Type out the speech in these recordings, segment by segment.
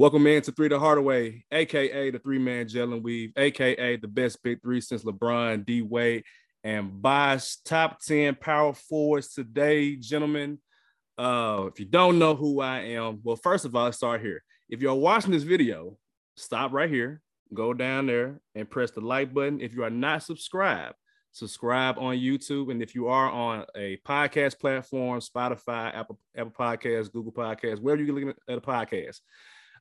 Welcome in to Three the Hardaway, aka the three man Jalen Weave, aka the best big three since LeBron, D Wade, and Bosh. Top 10 power forwards today, gentlemen. Uh, if you don't know who I am, well, first of all, let's start here. If you're watching this video, stop right here, go down there and press the like button. If you are not subscribed, subscribe on YouTube. And if you are on a podcast platform, Spotify, Apple, Apple Podcasts, Google Podcasts, wherever you're looking at a podcast,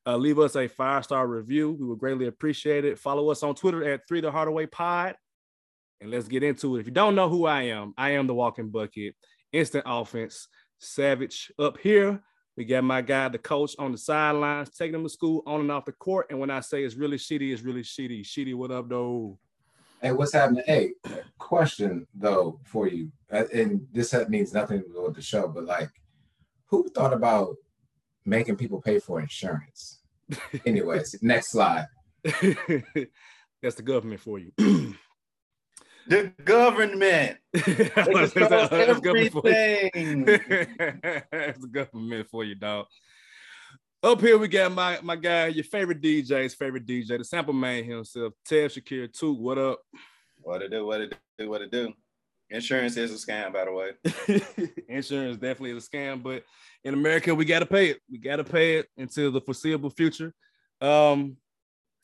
uh, leave us a five star review. We would greatly appreciate it. Follow us on Twitter at Three the Hardaway Pod. And let's get into it. If you don't know who I am, I am the walking bucket, instant offense, savage up here. We got my guy, the coach on the sidelines, taking them to school on and off the court. And when I say it's really shitty, it's really shitty. Shitty, what up, though? Hey, what's happening? Hey, question though for you, uh, and this means nothing with the show, but like, who thought about making people pay for insurance? Anyways, next slide. That's the government for you. the government. That's everything. That's the government for you, dog. Up here we got my my guy, your favorite DJ's favorite DJ, the sample man himself, Tev Shakir Took. What up? What it do? What it do? What it do? Insurance is a scam, by the way. Insurance definitely is a scam, but in America we gotta pay it. We gotta pay it until the foreseeable future. Um,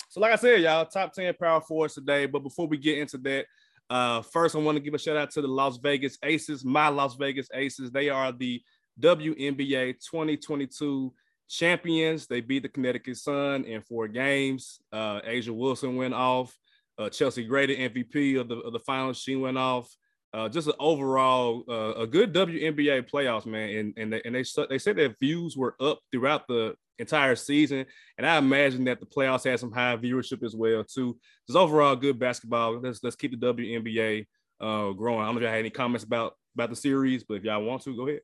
so like I said, y'all, top 10 power forwards today. But before we get into that, uh, first I want to give a shout out to the Las Vegas Aces, my Las Vegas Aces. They are the WNBA 2022 champions. They beat the Connecticut Sun in four games. Uh, A'ja Wilson went off. Uh, Chelsea Gradey, MVP of the of the finals, she went off. Uh, just an overall uh, a good WNBA playoffs, man. And and they, and they they said their views were up throughout the entire season, and I imagine that the playoffs had some high viewership as well too. Just overall good basketball. Let's let's keep the WNBA uh, growing. I don't know if y'all had any comments about about the series, but if y'all want to, go ahead.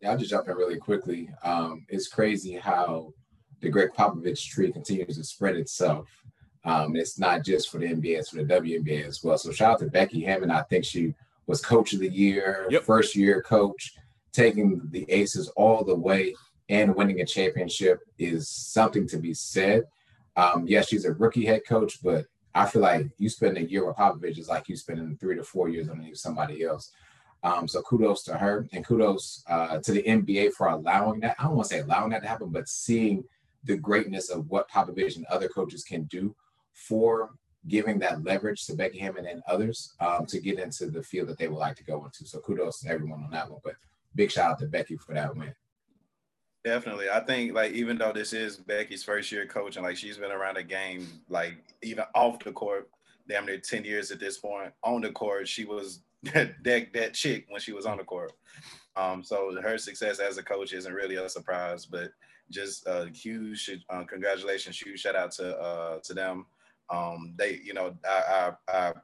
Yeah, I'll just jump in really quickly. Um, it's crazy how the Gregg Popovich tree continues to spread itself. Um, it's not just for the NBA, it's for the WNBA as well. So shout out to Becky Hammon. I think she was coach of the year, yep. first year coach, taking the Aces all the way and winning a championship is something to be said. Um, yes, she's a rookie head coach, but I feel like you spend a year with Popovich is like you spending three to four years underneath somebody else. Um, so kudos to her and kudos uh, to the NBA for allowing that. I don't want to say allowing that to happen, but seeing the greatness of what Popovich and other coaches can do for giving that leverage to Becky Hammon and others um, to get into the field that they would like to go into. So kudos to everyone on that one. But big shout out to Becky for that win. Definitely. I think like even though this is Becky's first year coaching, like she's been around the game, like even off the court, damn near 10 years at this point. On the court, she was that that, that chick when she was on the court. Um, so her success as a coach isn't really a surprise, but just a huge uh, congratulations, huge shout out to uh, to them. Um, they, you know, our, our,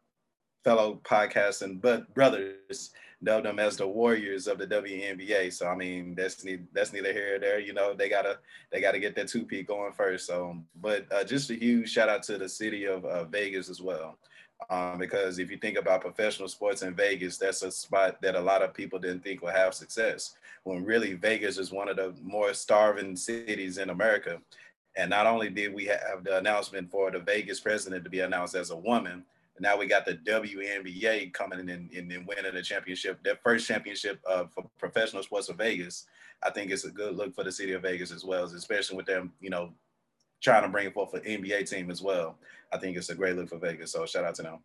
fellow podcasting but brothers dubbed them as the warriors of the WNBA. So I mean, that's ne- that's neither here or there. You know, they gotta they gotta get that two peat going first. So, but uh, just a huge shout out to the city of uh, Vegas as well. Um, because if you think about professional sports in Vegas, that's a spot that a lot of people didn't think would have success. When really Vegas is one of the more starving cities in America. And not only did we have the announcement for the Vegas president to be announced as a woman, now we got the WNBA coming in and, and winning the championship, their first championship uh, for professional sports of Vegas. I think it's a good look for the city of Vegas as well, especially with them, you know, trying to bring forth an NBA team as well. I think it's a great look for Vegas. So shout out to them.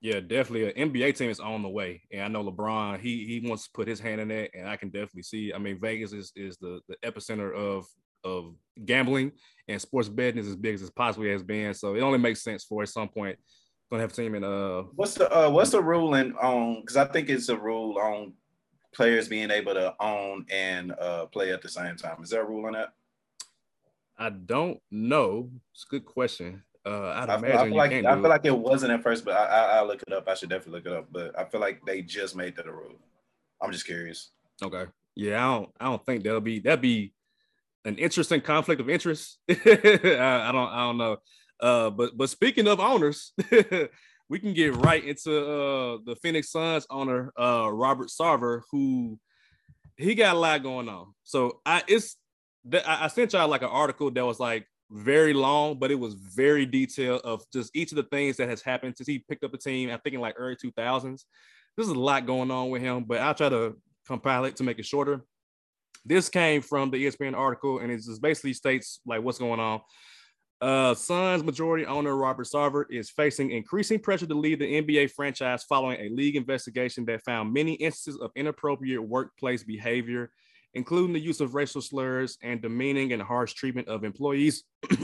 Yeah, definitely. An NBA team is on the way, and I know LeBron. He he wants to put his hand in that, and I can definitely see. I mean, Vegas is is the the epicenter of of gambling, and sports betting is as big as it possibly has been. So it only makes sense for at some point gonna have a team in uh. What's the uh what's the ruling on? Because I think it's a rule on players being able to own and uh play at the same time. Is there a rule on that? I don't know. It's a good question. Uh, I'd I, imagine I feel like I feel it. like it wasn't at first, but I, I will look it up. I should definitely look it up. But I feel like they just made that a rule. I'm just curious. Okay. Yeah, I don't I don't think that'll be that'd be an interesting conflict of interest. I, I, don't I don't know. Uh, but but speaking of owners, we can get right into uh the Phoenix Suns owner uh Robert Sarver, who he got a lot going on. So I it's I, sent y'all like an article that was like very long, but it was very detailed of just each of the things that has happened since he picked up the team. I think in like early 2000s. There's a lot going on with him, but I'll try to compile it to make it shorter. This came from the ESPN article, and it just basically states like what's going on. Uh, Suns majority owner Robert Sarver is facing increasing pressure to leave the NBA franchise following a league investigation that found many instances of inappropriate workplace behavior, including the use of racial slurs and demeaning and harsh treatment of employees.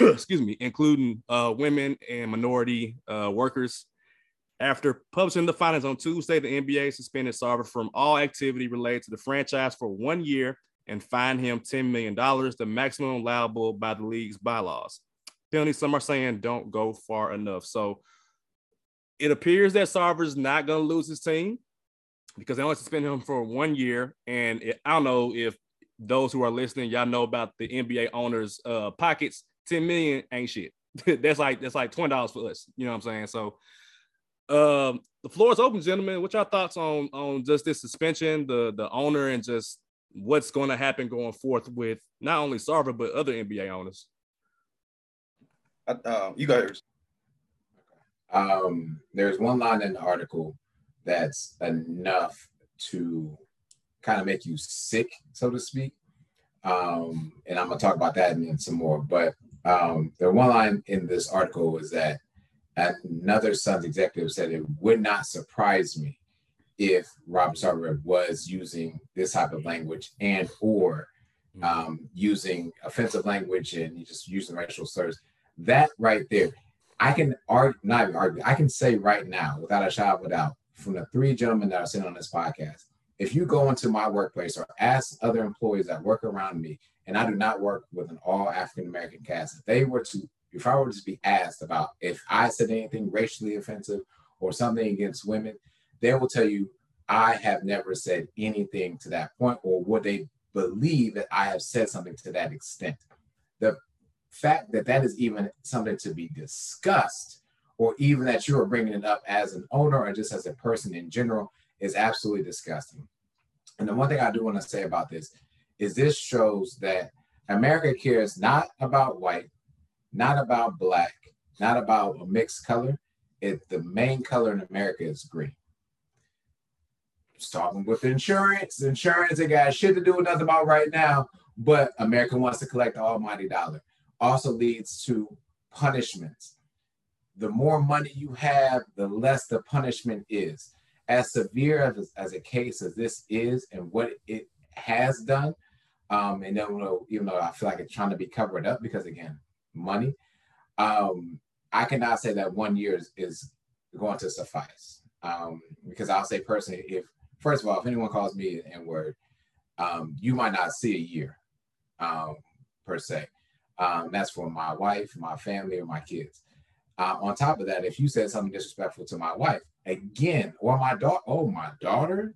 excuse me, including uh, women and minority uh, workers. After publishing the findings on Tuesday, the NBA suspended Sarver from all activity related to the franchise for one year and fined him $10 million, the maximum allowable by the league's bylaws. Penalty, some are saying don't go far enough. So it appears that Sarver's not going to lose his team because they only suspended him for one year. And it, I don't know if those who are listening, y'all know about the NBA owners' uh, pockets. 10 million ain't shit. that's like that's like $20 for us. You know what I'm saying? So um, the floor is open, gentlemen. What y'all thoughts on on just this suspension, the the owner, and just what's going to happen going forth with not only Sarver but other NBA owners? Uh, you got yours. Um, there's one line in the article that's enough to kind of make you sick, so to speak. Um, and I'm gonna talk about that and some more. But um, the one line in this article is that another Suns executive said it would not surprise me if Robert Sarver was using this type of language and or mm-hmm. um, using offensive language and just using racial slurs. That right there, I can argue, not even argue, I can say right now, without a shadow of a doubt, from the three gentlemen that are sitting on this podcast, if you go into my workplace or ask other employees that work around me, and I do not work with an all African American cast, if they were to if I were to be asked about if I said anything racially offensive or something against women, they will tell you I have never said anything to that point, or would they believe that I have said something to that extent? The fact that that is even something to be discussed, or even that you are bringing it up as an owner or just as a person in general, is absolutely disgusting. And the one thing I do want to say about this is this shows that America cares not about white, not about black, not about a mixed color. It the main color in America is green. Just talking with insurance, insurance it got shit to do with nothing about right now, but America wants to collect the almighty dollar. Also leads to punishments. The more money you have, the less the punishment is. As severe as, as a case as this is and what it has done, um, and then even though I feel like it's trying to be covered up because again, money. Um, I cannot say that one year is, is going to suffice. Um, because I'll say personally, if first of all, if anyone calls me an N word, um, you might not see a year um, per se. Um, that's for my wife, my family, or my kids. Uh, on top of that, if you said something disrespectful to my wife, again, or my daughter, oh, my daughter,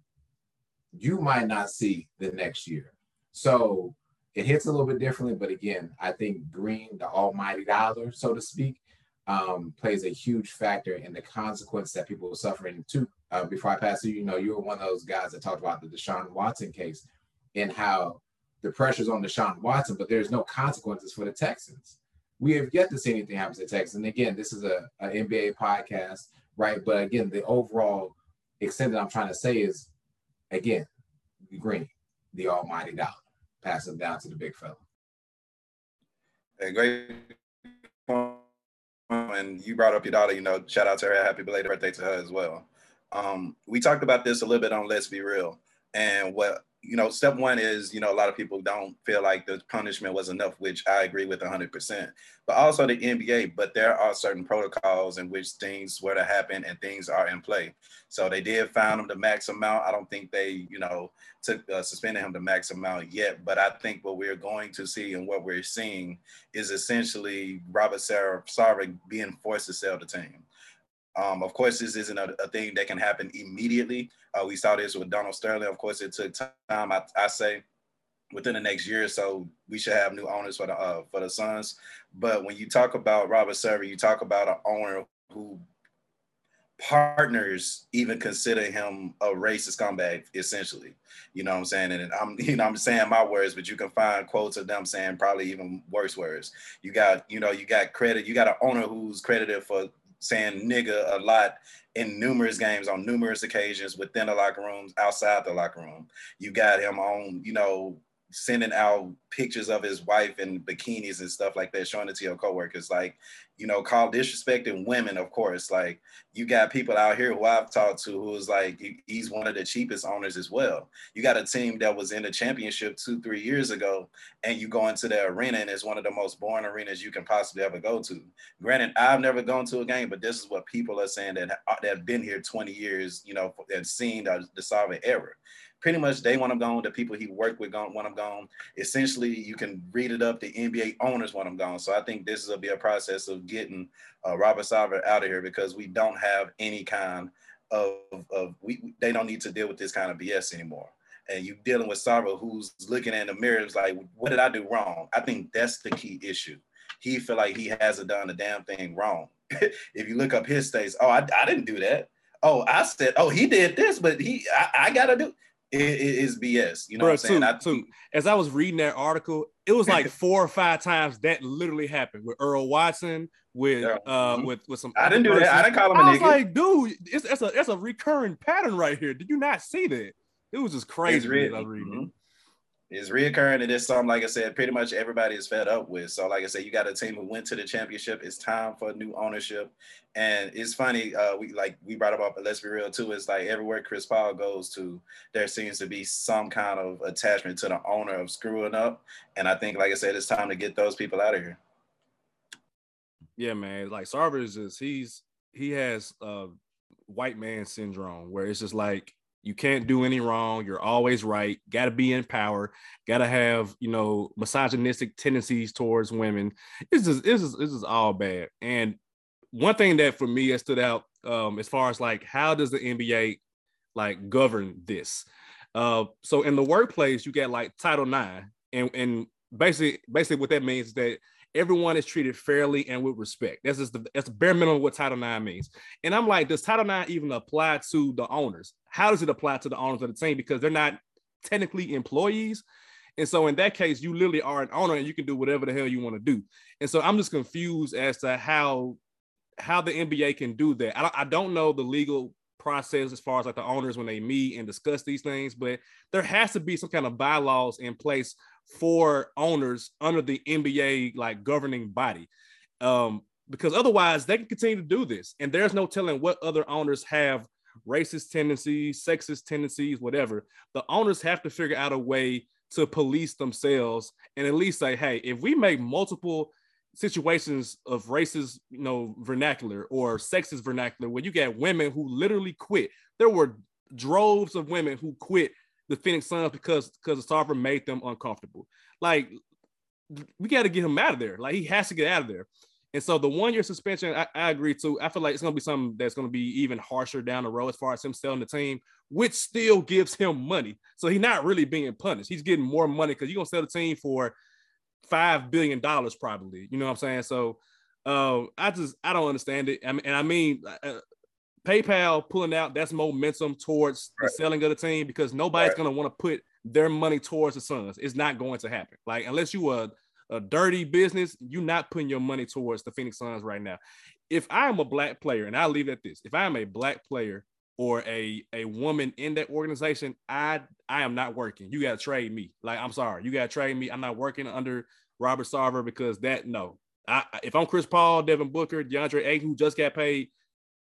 you might not see the next year. So it hits a little bit differently, but again, I think green, the almighty dollar, so to speak, um, plays a huge factor in the consequence that people are suffering too. Uh, before I pass you, you know, you were one of those guys that talked about the Deshaun Watson case and how the pressure's on Deshaun Watson, but there's no consequences for the Texans. We have yet to see anything happen to the Texans. And again, this is a, a NBA podcast, right? But again, the overall extent that I'm trying to say is, again, green, the almighty dollar pass them down to the big fella. Hey, great point. And you brought up your daughter, you know, shout out to her. Happy belated birthday to her as well. Um, we talked about this a little bit on Let's Be Real. And what you know, step one is, you know, a lot of people don't feel like the punishment was enough, which I agree with 100%. But also the NBA, but there are certain protocols in which things were to happen and things are in play. So they did find him the max amount. I don't think they, you know, took uh, suspended him the max amount yet. But I think what we're going to see and what we're seeing is essentially Robert Sarver being forced to sell the team. Um, of course, this isn't a, a, thing that can happen immediately. Uh, we saw this with Donald Sterling. Of course, it took time. I, I, say within the next year or so, we should have new owners for the uh, for the Suns. But when you talk about Robert Sarver, you talk about an owner who partners even consider him a racist scumbag, essentially. You know what I'm saying? And I'm, you know, I'm saying my words, but you can find quotes of them saying probably even worse words. You got, you know, you got credit, you got an owner who's credited for saying nigga a lot in numerous games on numerous occasions within the locker rooms, outside the locker room. You got him on, you know, sending out pictures of his wife in bikinis and stuff like that, showing it to your coworkers. Like, you know, call disrespecting women, of course. Like, you got people out here who I've talked to who's like, he's one of the cheapest owners as well. You got a team that was in the championship two, three years ago, and you go into the arena and it's one of the most boring arenas you can possibly ever go to. Granted, I've never gone to a game, but this is what people are saying that, uh, that have been here 20 years, you know, that seen the, the Sarver era pretty much day one I'm gone. The people he worked with gone when I'm gone. Essentially, you can read it up. The NBA owners when I'm gone. So I think this will be a process of getting uh, Robert Sarver out of here because we don't have any kind of, of we they don't need to deal with this kind of BS anymore. And you dealing with Sarver who's looking in the mirror is like, what did I do wrong? I think that's the key issue. He feel like he hasn't done a damn thing wrong. if you look up his states, oh, I, I didn't do that. Oh, I said, oh, he did this, but he I, I gotta do it, it is BS. You know Bro, what I'm saying? Too, I, too. As I was reading that article, it was like four or five times that literally happened with Earl Watson, with yeah. uh, mm-hmm. with with some. I didn't do person. that. I didn't call him a I was nigga. like, dude, it's, it's a it's a recurring pattern right here. Did you not see that? It was just crazy. It's, I reading. Mm-hmm is reoccurring and it's something like I said, pretty much everybody is fed up with. So like I said, you got a team who went to the championship. It's time for new ownership. And it's funny, uh, we like we brought up, let's be real too. It's like everywhere Chris Paul goes to, there seems to be some kind of attachment to the owner of screwing up. And I think, like I said, it's time to get those people out of here. Yeah, man. Like Sarver is just he's he has uh white man syndrome where it's just like you can't do any wrong. You're always right. Got to be in power. Got to have you know misogynistic tendencies towards women. This is this is this is all bad. And one thing that for me has stood out um, as far as like how does the NBA like govern this? Uh, so in the workplace, you get like Title IX, and and basically basically what that means is that everyone is treated fairly and with respect. That's just the that's the bare minimum of what Title IX means. And I'm like, does Title IX even apply to the owners? How does it apply to the owners of the team? Because they're not technically employees. And so in that case, you literally are an owner and you can do whatever the hell you want to do. And so I'm just confused as to how how the NBA can do that. I, I don't know the legal process as far as like the owners when they meet and discuss these things, but there has to be some kind of bylaws in place for owners under the NBA like governing body. Um, because otherwise they can continue to do this. And there's no telling what other owners have racist tendencies, sexist tendencies, whatever. The owners have to figure out a way to police themselves and at least say, hey, if we make multiple situations of racist, you know, vernacular or sexist vernacular where you get women who literally quit. There were droves of women who quit the Phoenix Suns because because the Sarver made them uncomfortable. Like we got to get him out of there. Like he has to get out of there. And so the one year suspension, I, I, agree too. I feel like it's gonna be something that's gonna be even harsher down the road as far as him selling the team, which still gives him money. So he's not really being punished. He's getting more money because you're gonna sell the team for five billion dollars probably. You know what I'm saying? So uh, I just I don't understand it. I mean, and I mean, uh, PayPal pulling out that's momentum towards right. the selling of the team because nobody's right. going to want to put their money towards the Suns. It's not going to happen. Like unless you are a dirty business, you're not putting your money towards the Phoenix Suns right now. If I am a black player, and I'll leave it at this, if I am a black player or a a woman in that organization, I I am not working. You got to trade me. Like I'm sorry, you got to trade me. I'm not working under Robert Sarver because that no. I, if I'm Chris Paul, Devin Booker, DeAndre Ayton, who just got paid,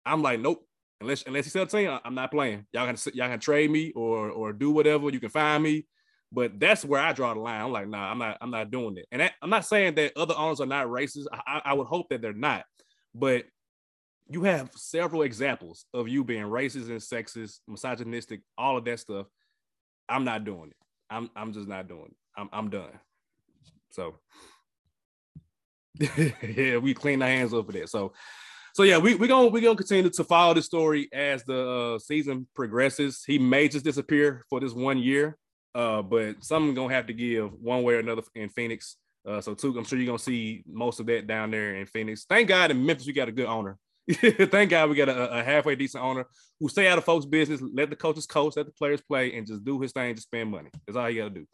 I'm like, nope. Unless unless he team, I'm not playing. Y'all can y'all can trade me or or do whatever. You can find me, but that's where I draw the line. I'm like, nah, I'm not I'm not doing it. And that, I'm not saying that other owners are not racist. I, I would hope that they're not, but you have several examples of you being racist and sexist, misogynistic, all of that stuff. I'm not doing it. I'm I'm just not doing it. I'm I'm done. So yeah, we clean our hands up for that. So so yeah, we we gonna we gonna continue to follow the story as the uh, season progresses. He may just disappear for this one year, uh, but something gonna have to give one way or another in Phoenix. Uh, so too, I'm sure you're gonna see most of that down there in Phoenix. Thank God in Memphis we got a good owner. Thank God we got a, a, halfway decent owner who stay out of folks' business, let the coaches coach, let the players play, and just do his thing to spend money. That's all you got to do.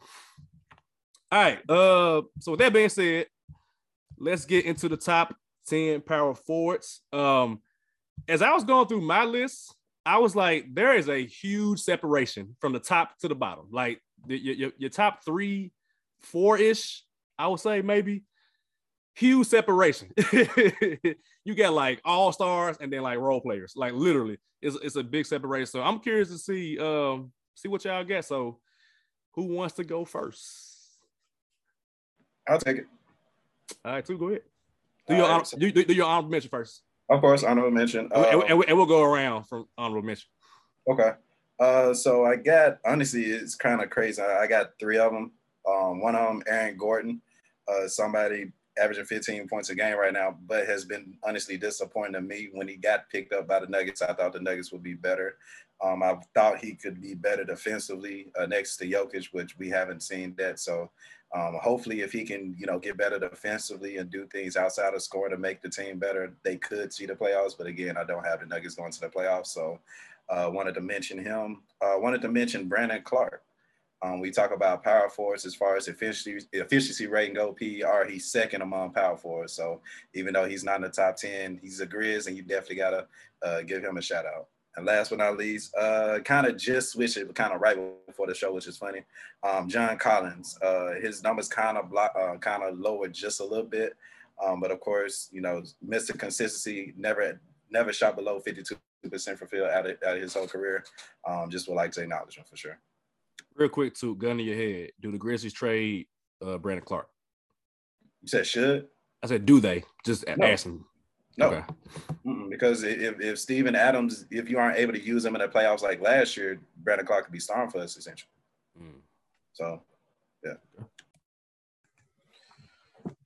All right. Uh, so with that being said, let's get into the top 10 power forwards. Um, as I was going through my list, I was like, there is a huge separation from the top to the bottom. Like the, your, your top three, four ish, I would say maybe huge separation. you got like all stars and then like role players. Like literally, it's, it's a big separation. So I'm curious to see um see what y'all get. So who wants to go first? I'll take it. All right, two, go ahead. Do your, so, do, do, your honorable mention first. Of course, honorable mention. Uh, and, and, and, we'll go around from honorable mention. Okay. Uh, so I got honestly, it's kind of crazy. I, I, got three of them. Um, one of them, Aaron Gordon, uh, somebody averaging 15 points a game right now, but has been honestly disappointing to me. When he got picked up by the Nuggets, I thought the Nuggets would be better. Um, I thought he could be better defensively uh, next to Jokic, which we haven't seen that. So um, hopefully, if he can, you know, get better defensively and do things outside of scoring to make the team better, they could see the playoffs. But again, I don't have the Nuggets going to the playoffs, so uh, wanted to mention him. Uh, wanted to mention Brandon Clarke. Um, we talk about power forwards as far as efficiency, efficiency rating go, PER, he's second among power forwards. So even though he's not in the top 10, he's a Grizz, and you definitely got to uh, give him a shout out. And last but not least, uh, kind of just switched it kind of right before the show, which is funny. Um, John Collins, uh, his numbers kind of block, uh, kind of lowered just a little bit, um, but of course, you know, Mr. Consistency never never shot below 52 percent for field out of, out of his whole career. Um, just would like to acknowledge him for sure. Real quick, too, gun in your head. Do the Grizzlies trade uh, Brandon Clarke? You said should. I said, do they? Just no. asking. No, okay. because if, if Steven Adams, if you aren't able to use him in the playoffs like last year, Brandon Clarke could be starting for us essentially. Mm. So, yeah.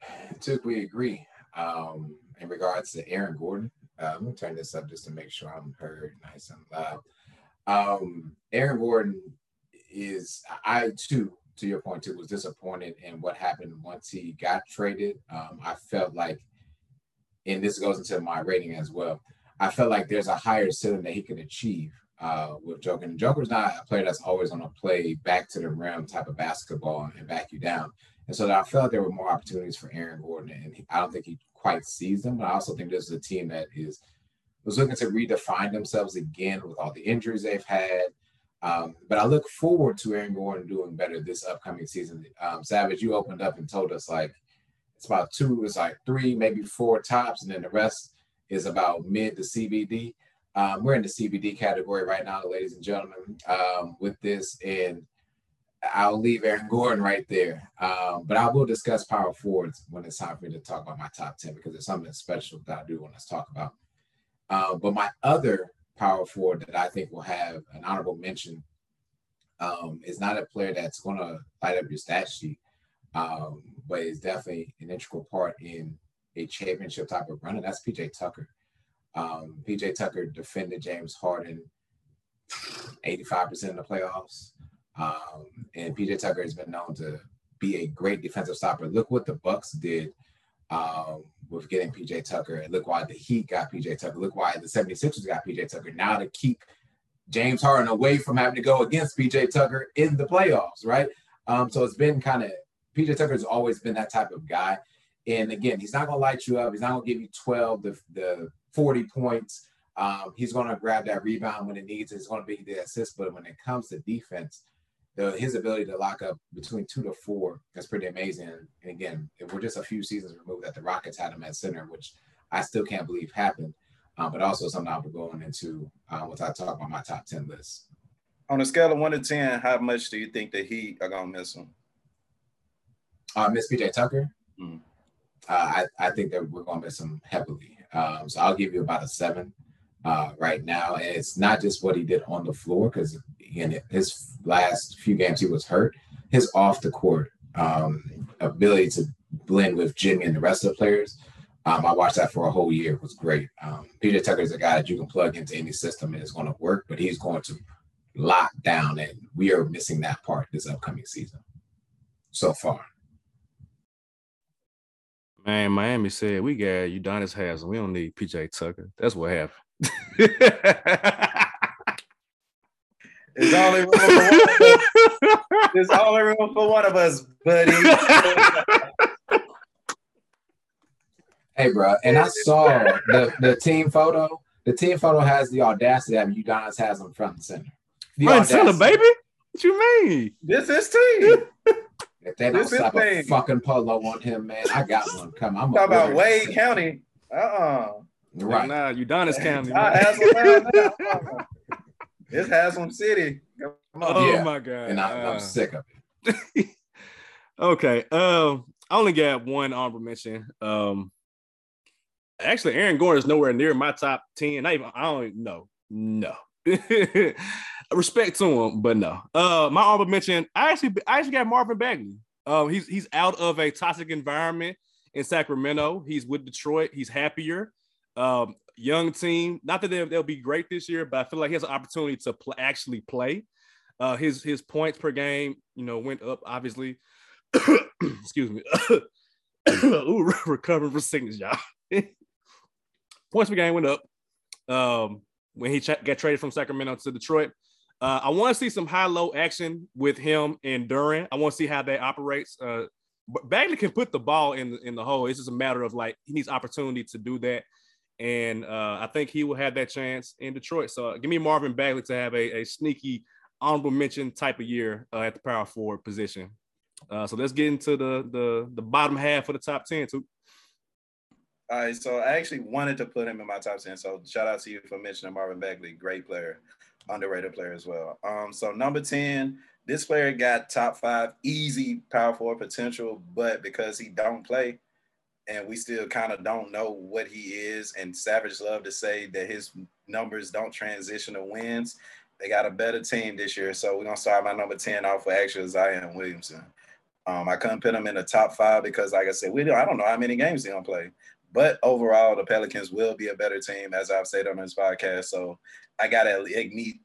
Took we agree. Um, in regards to Aaron Gordon, uh, let me turn this up just to make sure I'm heard nice and loud. Um, Aaron Gordon is, I too, to your point too, was disappointed in what happened once he got traded. Um, I felt like and this goes into my rating as well. I felt like there's a higher ceiling that he can achieve uh, with Joker. And Joker's not a player that's always going to play back to the rim type of basketball and back you down. And so I felt like there were more opportunities for Aaron Gordon, and he, I don't think he quite sees them. But I also think this is a team that is was looking to redefine themselves again with all the injuries they've had. Um, but I look forward to Aaron Gordon doing better this upcoming season. Um, Savage, you opened up and told us like it's about two, it's like three, maybe four tops, and then the rest is about mid to CBD. Um, we're in the CBD category right now, ladies and gentlemen, um, with this. And I'll leave Aaron Gordon right there. Um, but I will discuss power forwards when it's time for me to talk about my top 10 because there's something special that I do want to talk about. Uh, but my other power forward that I think will have an honorable mention um, is not a player that's going to light up your stat sheet, um, but is definitely an integral part in a championship type of run, and that's PJ Tucker. Um, PJ Tucker defended James Harden 85% of the playoffs. Um, and PJ Tucker has been known to be a great defensive stopper. Look what the Bucks did um, with getting PJ Tucker. And look why the Heat got PJ Tucker. Look why the 76ers got PJ Tucker. Now to keep James Harden away from having to go against PJ Tucker in the playoffs, right? Um, so it's been kind of PJ Tucker's always been that type of guy. And again, he's not going to light you up. He's not going to give you 12 the, the 40 points. Um, he's going to grab that rebound when it needs. It's going to be the assist. But when it comes to defense, the, his ability to lock up between two to four is pretty amazing. And again, we're just a few seasons removed that the Rockets had him at center, which I still can't believe happened. Um, but also something I'll be going into uh, once I talk about my top 10 list. On a scale of one to 10, how much do you think the Heat are going to miss him? Uh, Miss PJ Tucker. Mm. Uh, I, I think that we're going to miss him heavily. Um, so I'll give you about a seven uh, right now. And it's not just what he did on the floor, because in his last few games he was hurt. His off the court um, ability to blend with Jimmy and the rest of the players. Um, I watched that for a whole year. It was great. Um, PJ Tucker is a guy that you can plug into any system and it's going to work, but he's going to lock down, and we are missing that part this upcoming season so far. Man, Miami said we got Udonis Haslem. We don't need PJ Tucker. That's what happened. It's only room for one of us. There's only room for one of us, buddy. Hey, bro, and I saw the, the team photo. The team photo has the audacity that Udonis has him front and center. The Front center, audacity. baby. What you mean? This is team. If they don't This is slap a thing. fucking polo on him, man, I got one. Come, I'm Talk about order Wade it. County. Uh-uh. Right. Nah, Udonis County. I man. Haslem down. It's Haslem City. Come on. Oh Yeah. my god. And I, Uh, I'm sick of it. okay. Um, I only got one honorable mention. Um, actually, Aaron Gordon is nowhere near my top ten. Not even. I don't even know. No. Respect to him, but no. Uh, my honorable mention. I actually, I actually got Marvin Bagley. Um, he's he's out of a toxic environment in Sacramento. He's with Detroit. He's happier. Um, young team. Not that they'll, they'll be great this year, but I feel like he has an opportunity to pl- actually play. Uh, his his points per game, you know, went up obviously. Excuse me. Ooh, recovering from sickness, y'all. points per game went up um, when he ch- got traded from Sacramento to Detroit. Uh, I want to see some high-low action with him and Duren. I want to see how that operates. Uh, Bagley can put the ball in the, in the hole. It's just a matter of like he needs opportunity to do that, and uh, I think he will have that chance in Detroit. So uh, give me Marvin Bagley to have a, a sneaky honorable mention type of year uh, at the power forward position. Uh, so let's get into the the the bottom half of the top ten. Too. All right, so I actually wanted to put him in my top 10. So shout out to you for mentioning Marvin Bagley, great player, underrated player as well. Um, so number 10, this player got top five easy power forward potential, but because he don't play and we still kind of don't know what he is, and Savage love to say that his numbers don't transition to wins. They got a better team this year. So we're gonna start my number 10 off for actual Zion Williamson. Um, I couldn't put him in the top five because, like I said, we don't, I don't know how many games he's gonna play. But overall, the Pelicans will be a better team, as I've said on this podcast. So I got to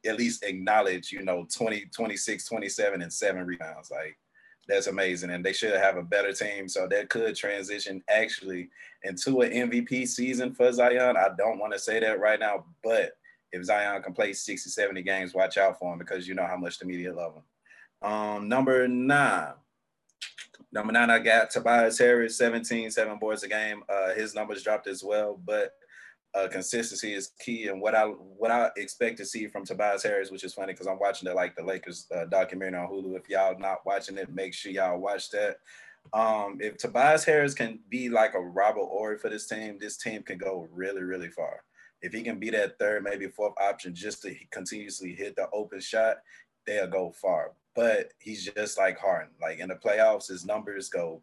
at least acknowledge, you know, 20, 26, 27, and seven rebounds. Like, that's amazing. And they should have a better team. So that could transition actually into an MVP season for Zion. I don't want to say that right now, but if Zion can play 60, 70 games, watch out for him because you know how much the media love him. Um, number nine. Number nine, I got Tobias Harris, 17, seven boards a game. Uh, his numbers dropped as well, but uh, consistency is key. And what I what I expect to see from Tobias Harris, which is funny because I'm watching the like the Lakers uh, documentary on Hulu. If y'all not watching it, make sure y'all watch that. Um, if Tobias Harris can be like a Robert Horry for this team, this team can go really, really far. If he can be that third, maybe fourth option, just to continuously hit the open shot, they'll go far. But he's just like Harden. Like in the playoffs, his numbers go.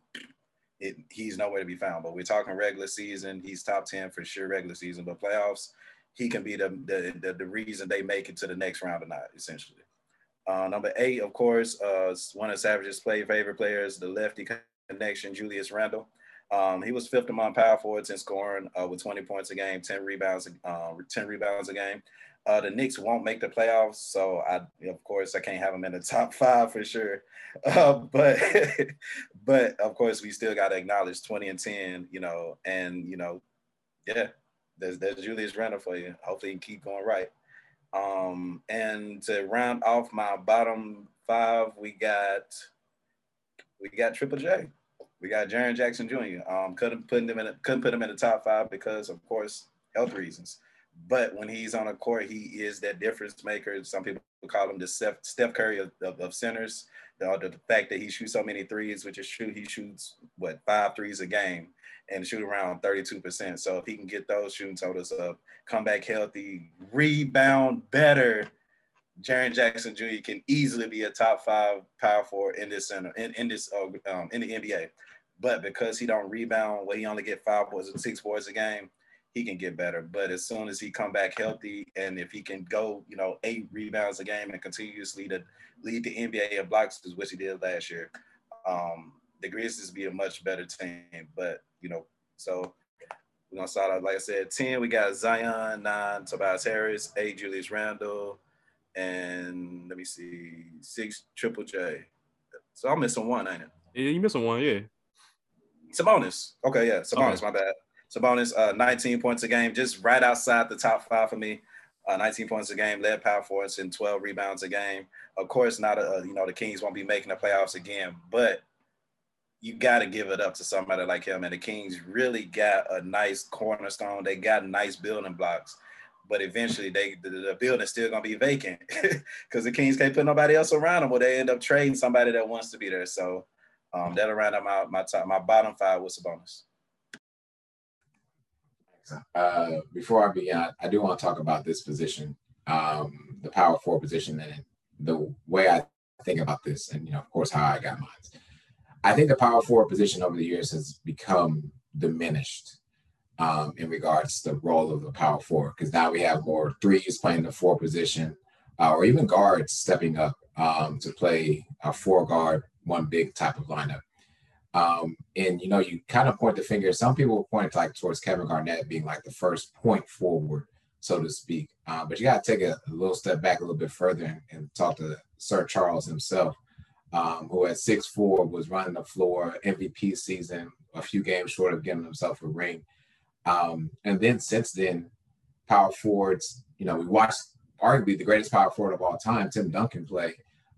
It, he's nowhere to be found. But we're talking regular season. He's top ten for sure regular season. But playoffs, he can be the the, the, the reason they make it to the next round or not. Essentially. Uh, number eight, of course, uh, one of Savage's play favorite players, the lefty connection, Julius Randle. Um, he was fifth among power forwards in scoring uh, with 20 points a game, 10 rebounds, uh, 10 rebounds a game. Uh, the Knicks won't make the playoffs, so I, of course, I can't have them in the top five for sure. Uh, but, but of course, we still got to acknowledge 20 and 10, you know, and you know, yeah, there's there's Julius Randle for you. Hopefully, you keep going right. Um, and to round off my bottom five, we got we got Triple J. We got Jaren Jackson Jr. Um, couldn't put him in couldn't put him in the top five because, of course, health reasons. But when he's on a court, he is that difference maker. Some people call him the Steph, Curry of, of, of centers. The, the, fact that he shoots so many threes, which is true, he shoots what five threes a game and shoot around 32%. So if he can get those shooting totals up, come back healthy, rebound better, Jaren Jackson Jr. can easily be a top five power forward in this center in, in this uh, um, in the NBA. But because he don't rebound, where he only get five boards and six boards a game, he can get better. But as soon as he come back healthy, and if he can go, you know, eight rebounds a game and continuously to lead the NBA in blocks, which he did last year, um, the Grizzlies be a much better team. But you know, so we're gonna start out like I said, ten. We got Zion, nine, Tobias Harris, eight, Julius Randle, and let me see, six, Triple J. So I'm missing one, ain't it? Yeah, you missing one, yeah. Sabonis. Okay, yeah, Sabonis. Okay. My bad. Sabonis, uh, 19 points a game, just right outside the top five for me. Uh, 19 points a game, led power forwards and 12 rebounds a game. Of course, not a, you know the Kings won't be making the playoffs again, but you got to give it up to somebody like him. And the Kings really got a nice cornerstone. They got nice building blocks, but eventually they the, the still gonna be vacant because the Kings can't put nobody else around them. Or they end up trading somebody that wants to be there. So um, that'll round up my my top my bottom five with Sabonis. Uh, before I begin, I, I, do want to talk about this position, um, the power forward position, and the way I think about this, and you know, of course, how I got mine. I think the power forward position over the years has become diminished um, in regards to the role of the power forward because now we have more threes playing the four position, uh, or even guards stepping up um, to play a four guard, one big type of lineup. Um, and you know, you kind of point the finger. Some people point like towards Kevin Garnett being like the first point forward, so to speak. Uh, but you got to take a, a, little step back a little bit further and, and talk to Sir Charles himself um, who at six four was running the floor, MVP season, a few games short of getting himself a ring. Um, and then since then, power forwards, you know, we watched arguably the greatest power forward of all time, Tim Duncan play.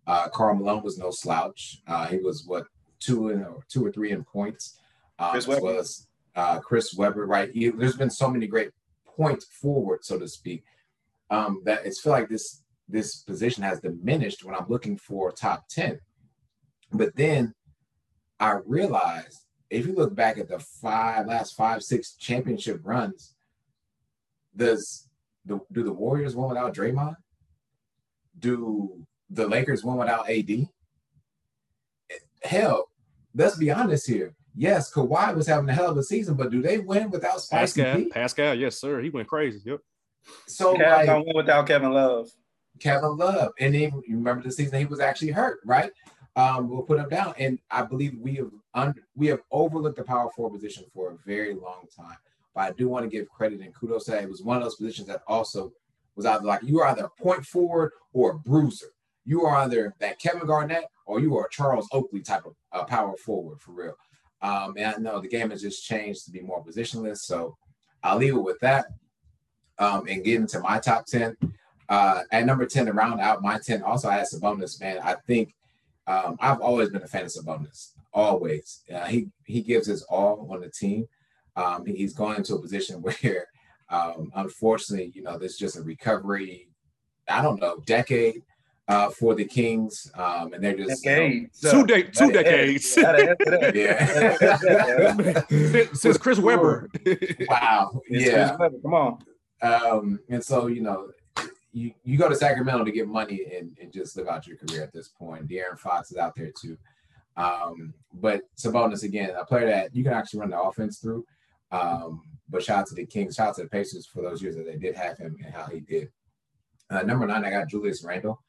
Uh, Karl Malone was no slouch. Uh, he was what two and or two or three in points, um, as well as uh, Chris Webber. Right, he, there's been so many great point forward, so to speak, um, that it's feel like this this position has diminished when I'm looking for top ten. But then I realized if you look back at the five last five, six championship runs, does the do the Warriors win without Draymond? Do the Lakers win without AD? Hell, let's be honest here. Yes, Kawhi was having a hell of a season, but do they win without Spicy Pascal? P? Pascal, yes, sir. He went crazy. Yep. So Kevin like, win without Kevin Love. Kevin Love, and then you remember the season he was actually hurt, right? um, we'll put him down. And I believe we have un- we have overlooked the power forward position for a very long time. But I do want to give credit and kudos to that. It was one of those positions that also was either like you are either a point forward or a bruiser. You are either that Kevin Garnett or you are a Charles Oakley type of uh, power forward for real. Um, and I know the game has just changed to be more positionless. So I'll leave it with that um, and get into my top 10. Uh, at number 10 to round out my 10, also I had Sabonis, man. I think um, I've always been a fan of Sabonis, always. Uh, he he gives his all on the team. Um, he's gone into a position where, um, unfortunately, you know, there's just a recovery. I don't know, decade uh, for the Kings, um, and they're just you know, two, de- two decades. yeah, since, since Chris Webber. wow. Yeah. Come on. Um, and so you know, you, you go to Sacramento to get money and, and just live out your career at this point. De'Aaron Fox is out there too. Um, but Sabonis again, a player that you can actually run the offense through. Um, but shout out to the Kings, shout out to the Pacers for those years that they did have him and how he did. Uh, number nine, I got Julius Randle.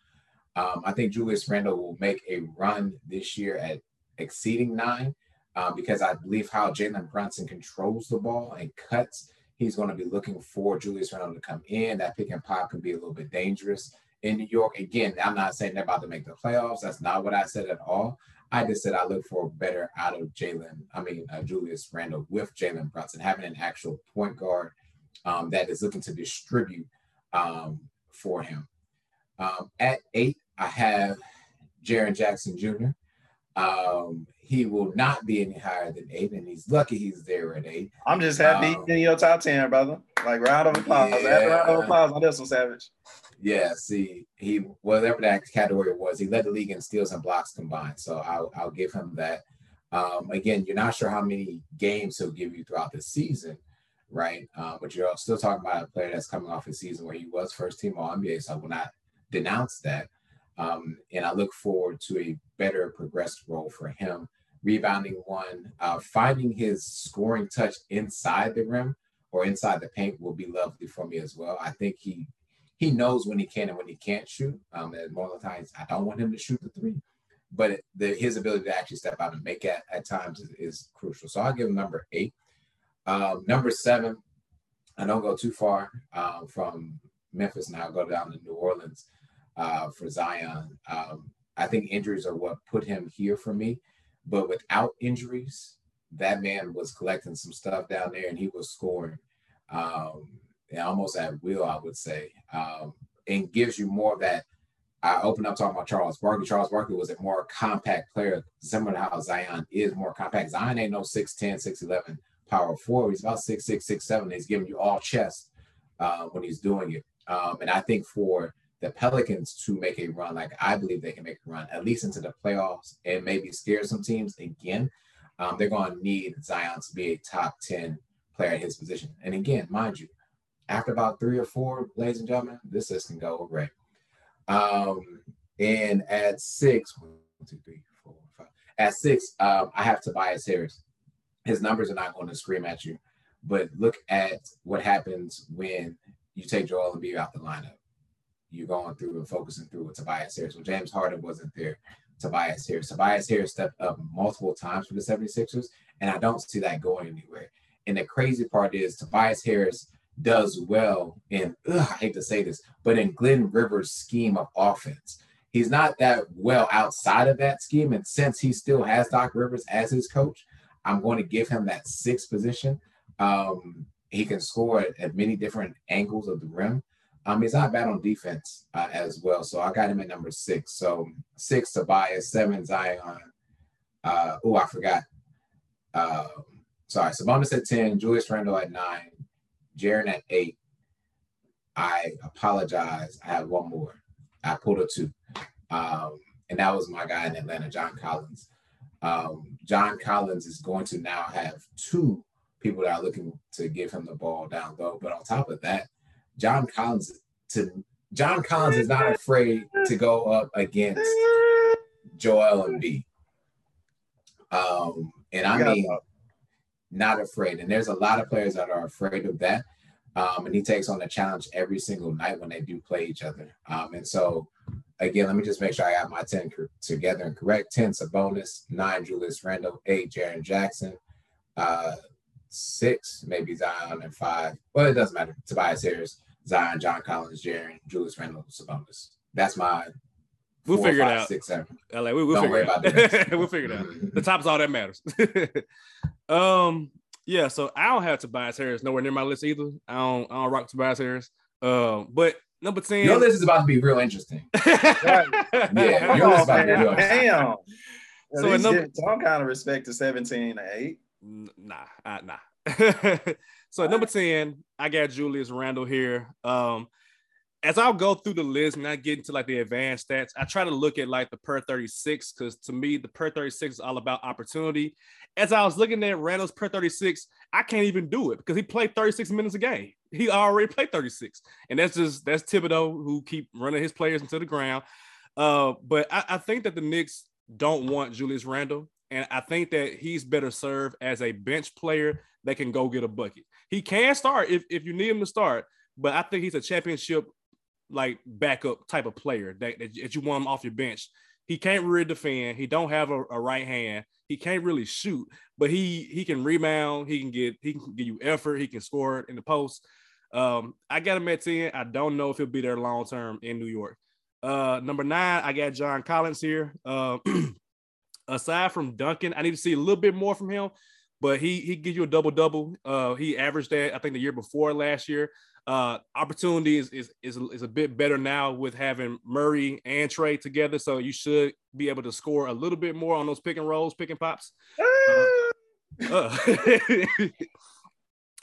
Um, I think Julius Randle will make a run this year at exceeding nine um, because I believe how Jalen Brunson controls the ball and cuts He's going to be looking for Julius Randle to come in. That pick and pop can be a little bit dangerous in New York. Again, I'm not saying they're about to make the playoffs. That's not what I said at all. I just said I look for better out of Jalen, I mean, uh, Julius Randle with Jalen Brunson, having an actual point guard um, that is looking to distribute um, for him. Um, at eight, I have Jaren Jackson Jr. Um, he will not be any higher than eight, and he's lucky he's there at eight. I'm just happy um, in your top ten, brother. Like round of applause. Yeah. Round of applause on this one, Savage. Yeah, see, he whatever that category was, he led the league in steals and blocks combined. So I'll I'll give him that. Um, again, you're not sure how many games he'll give you throughout the season, right? Um, but you're still talking about a player that's coming off a season where he was first team All NBA. So I will not denounce that. Um, and I look forward to a better progressed role for him. Rebounding one, uh, finding his scoring touch inside the rim or inside the paint will be lovely for me as well. I think he he knows when he can and when he can't shoot. Um, and more times, I don't want him to shoot the three, but the, his ability to actually step out and make it at times is, is crucial. So I'll give him number eight. Um, number seven, I don't go too far um, from Memphis now. I'll go down to New Orleans uh, for Zion. Um, I think injuries are what put him here for me. But without injuries, that man was collecting some stuff down there and he was scoring um, almost at will, I would say, um, and gives you more of that. I opened up talking about Charles Barkley. Charles Barkley was a more compact player, similar to how Zion is more compact. Zion ain't no 6'10, 6'11 power forward. He's about 6'6, 6'7. He's giving you all chest uh, when he's doing it. Um, and I think for the Pelicans to make a run, like I believe they can make a run, at least into the playoffs and maybe scare some teams again, um, they're going to need Zion to be a top 10 player at his position. And again, mind you, after about three or four, ladies and gentlemen, this list can go great. Um, and at six, one, two, three, four, five. At six, um, I have Tobias Harris. His numbers are not going to scream at you, but look at what happens when you take Joel Embiid out the lineup. You're going through and focusing through with Tobias Harris. Well, James Harden wasn't there. Tobias Harris. Tobias Harris stepped up multiple times for the 76ers, and I don't see that going anywhere. And the crazy part is Tobias Harris does well in, ugh, I hate to say this, but in Glenn Rivers' scheme of offense. He's not that well outside of that scheme. And since he still has Doc Rivers as his coach, I'm going to give him that sixth position. Um, he can score at, at, many different angles of the rim. Um, he's not bad on defense uh, as well. So I got him at number six. So six Tobias, seven Zion. Uh, oh, I forgot. Uh, sorry, Sabonis at 10, Julius Randle at nine, Jaren at eight. I apologize. I have one more. I pulled a two. Um, and that was my guy in Atlanta, John Collins. Um, John Collins is going to now have two people that are looking to give him the ball down low. But on top of that, John Collins to John Collins is not afraid to go up against Joel Embiid. Um, and I mean, not afraid. And there's a lot of players that are afraid of that. Um, and he takes on the challenge every single night when they do play each other. Um, and so, again, let me just make sure I got my 10 together and correct 10 Sabonis, nine Julius Randle, eight Jaren Jackson, uh, six maybe Zion, and five. Well, it doesn't matter. Tobias Harris, Zion, John Collins, Jaren, Julius Randle, Sabonis. That's my We'll Four, figure five, it out. Six, seven. LA, we, will figure it out. we'll figure it out. The top's all that matters. um, yeah. So I don't have Tobias Harris nowhere near my list either. I don't. I don't rock Tobias Harris. Um, but number ten. Your list is about to be real interesting. yeah, your list is about to be real Damn. So number, some kind of respect to seventeen and eight. Nah, uh, nah. so number ten, I got Julius Randle here. Um, as I'll go through the list and I get into like the advanced stats, I try to look at like the per 36 because to me, the per 36 is all about opportunity. As I was looking at Randle's per 36, I can't even do it because he played 36 minutes a game. He already played 36. And that's just that's Thibodeau who keep running his players into the ground. Uh, but I, I think that the Knicks don't want Julius Randle. And I think that he's better served as a bench player that can go get a bucket. He can start if, if you need him to start, but I think he's a championship like backup type of player that, that you want him off your bench. He can't really defend. He don't have a, a, right hand. He can't really shoot, but he he can rebound. He can get he can give you effort. He can score in the post. Um, I got him at 10. I don't know if he'll be there long term in New York. Uh, number nine, I got John Collins here. Uh, aside from Duncan, I need to see a little bit more from him, but he he gives you a double double. Uh, he averaged that I think the year before last year. Uh, opportunity is, is, is, is a bit better now with having Murray and Trae together. So you should be able to score a little bit more on those pick and rolls, pick and pops. Uh,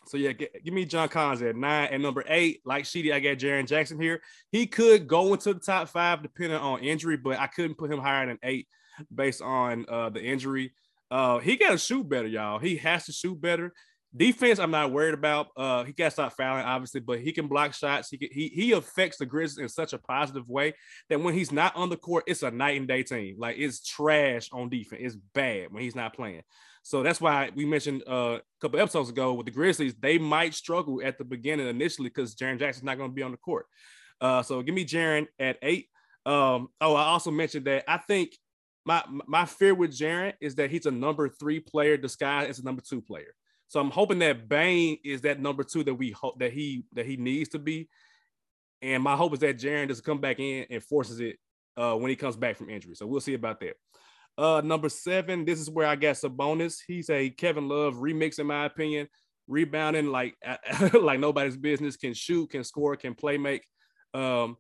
so yeah, get, give me John Collins at nine and number eight. Like Sheedy, I got Jaren Jackson here. He could go into the top five depending on injury, but I couldn't put him higher than eight based on uh, the injury. Uh, he got to shoot better, y'all. He has to shoot better. Defense, I'm not worried about. Uh, he got to stop fouling, obviously, but he can block shots. He can, he he affects the Grizzlies in such a positive way that when he's not on the court, it's a night and day team. Like it's trash on defense. It's bad when he's not playing. So that's why we mentioned uh, a couple episodes ago with the Grizzlies, they might struggle at the beginning initially because Jaren Jackson's not going to be on the court. Uh, so give me Jaren at eight. Um, oh, I also mentioned that I think my my fear with Jaren is that he's a number three player disguised as a number two player. So I'm hoping that Bane is that number two that we hope that he that he needs to be. And my hope is that Jaren doesn't come back in and forces it uh, when he comes back from injury. So we'll see about that. Uh, number seven, this is where I got Sabonis. He's a Kevin Love remix, in my opinion. Rebounding like like nobody's business. Can shoot, can score, can play make. Um,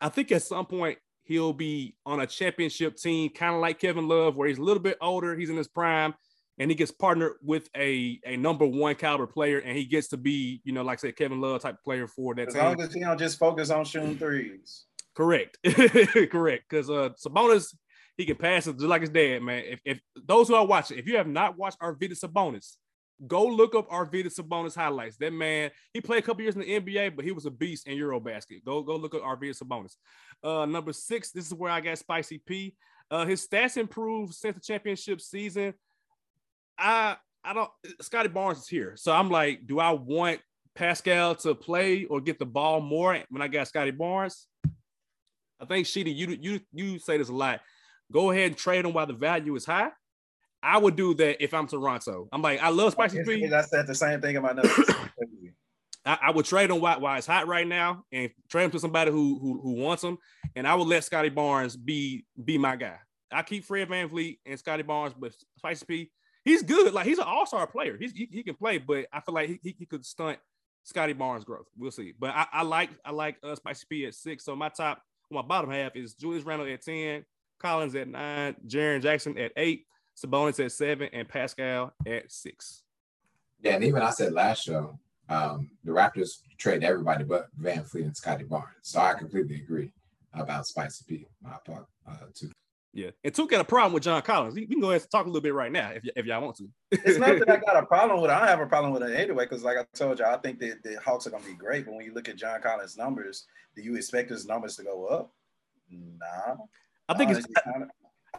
I think at some point he'll be on a championship team, kind of like Kevin Love, where he's a little bit older, he's in his prime, and he gets partnered with a, a number one caliber player, and he gets to be, you know, like I said, Kevin Love type player for that as team. long as he don't just focus on shooting threes. Correct, correct. Because uh, Sabonis, he can pass it just like his dad, man. If, if those who are watching, if you have not watched Arvydas Sabonis, go look up Arvydas Sabonis highlights. That man, he played a couple years in the NBA, but he was a beast in Eurobasket. Go go look up Arvydas Sabonis. Uh, number six, this is where I got Spicy P. Uh, his stats improved since the championship season. I I don't. Scottie Barnes is here, so I'm like, do I want Pascal to play or get the ball more when I got Scottie Barnes? I think Sheedy, you you you say this a lot. Go ahead and trade him while the value is high. I would do that if I'm Toronto. I'm like, I love Spicy P. I said the same thing in my notes. I, I, would trade him while, while it's hot right now and trade him to somebody who who, who wants him. And I would let Scottie Barnes be be my guy. I keep Fred VanVleet and Scottie Barnes, but Spicy P, he's good. Like he's an all-star player. He's he, he can play, but I feel like he, he, could stunt Scottie Barnes' growth. We'll see. But I, I like I like uh, Spicy P at six. So my top, my bottom half is Julius Randle at 10, Collins at nine, Jaren Jackson at eight, Sabonis at seven, and Pascal at six. Yeah, and even I said last show, um, the Raptors trade everybody but VanVleet and Scottie Barnes. So I completely agree about Spicy P. My part uh, too. Yeah, and two got a problem with John Collins. We can go ahead and talk a little bit right now if, y- if y'all want to. it's not that I got a problem with it. I don't have a problem with it anyway, because like I told you, I think that the Hawks are gonna be great. But when you look at John Collins' numbers, do you expect his numbers to go up? Nah. I think it's.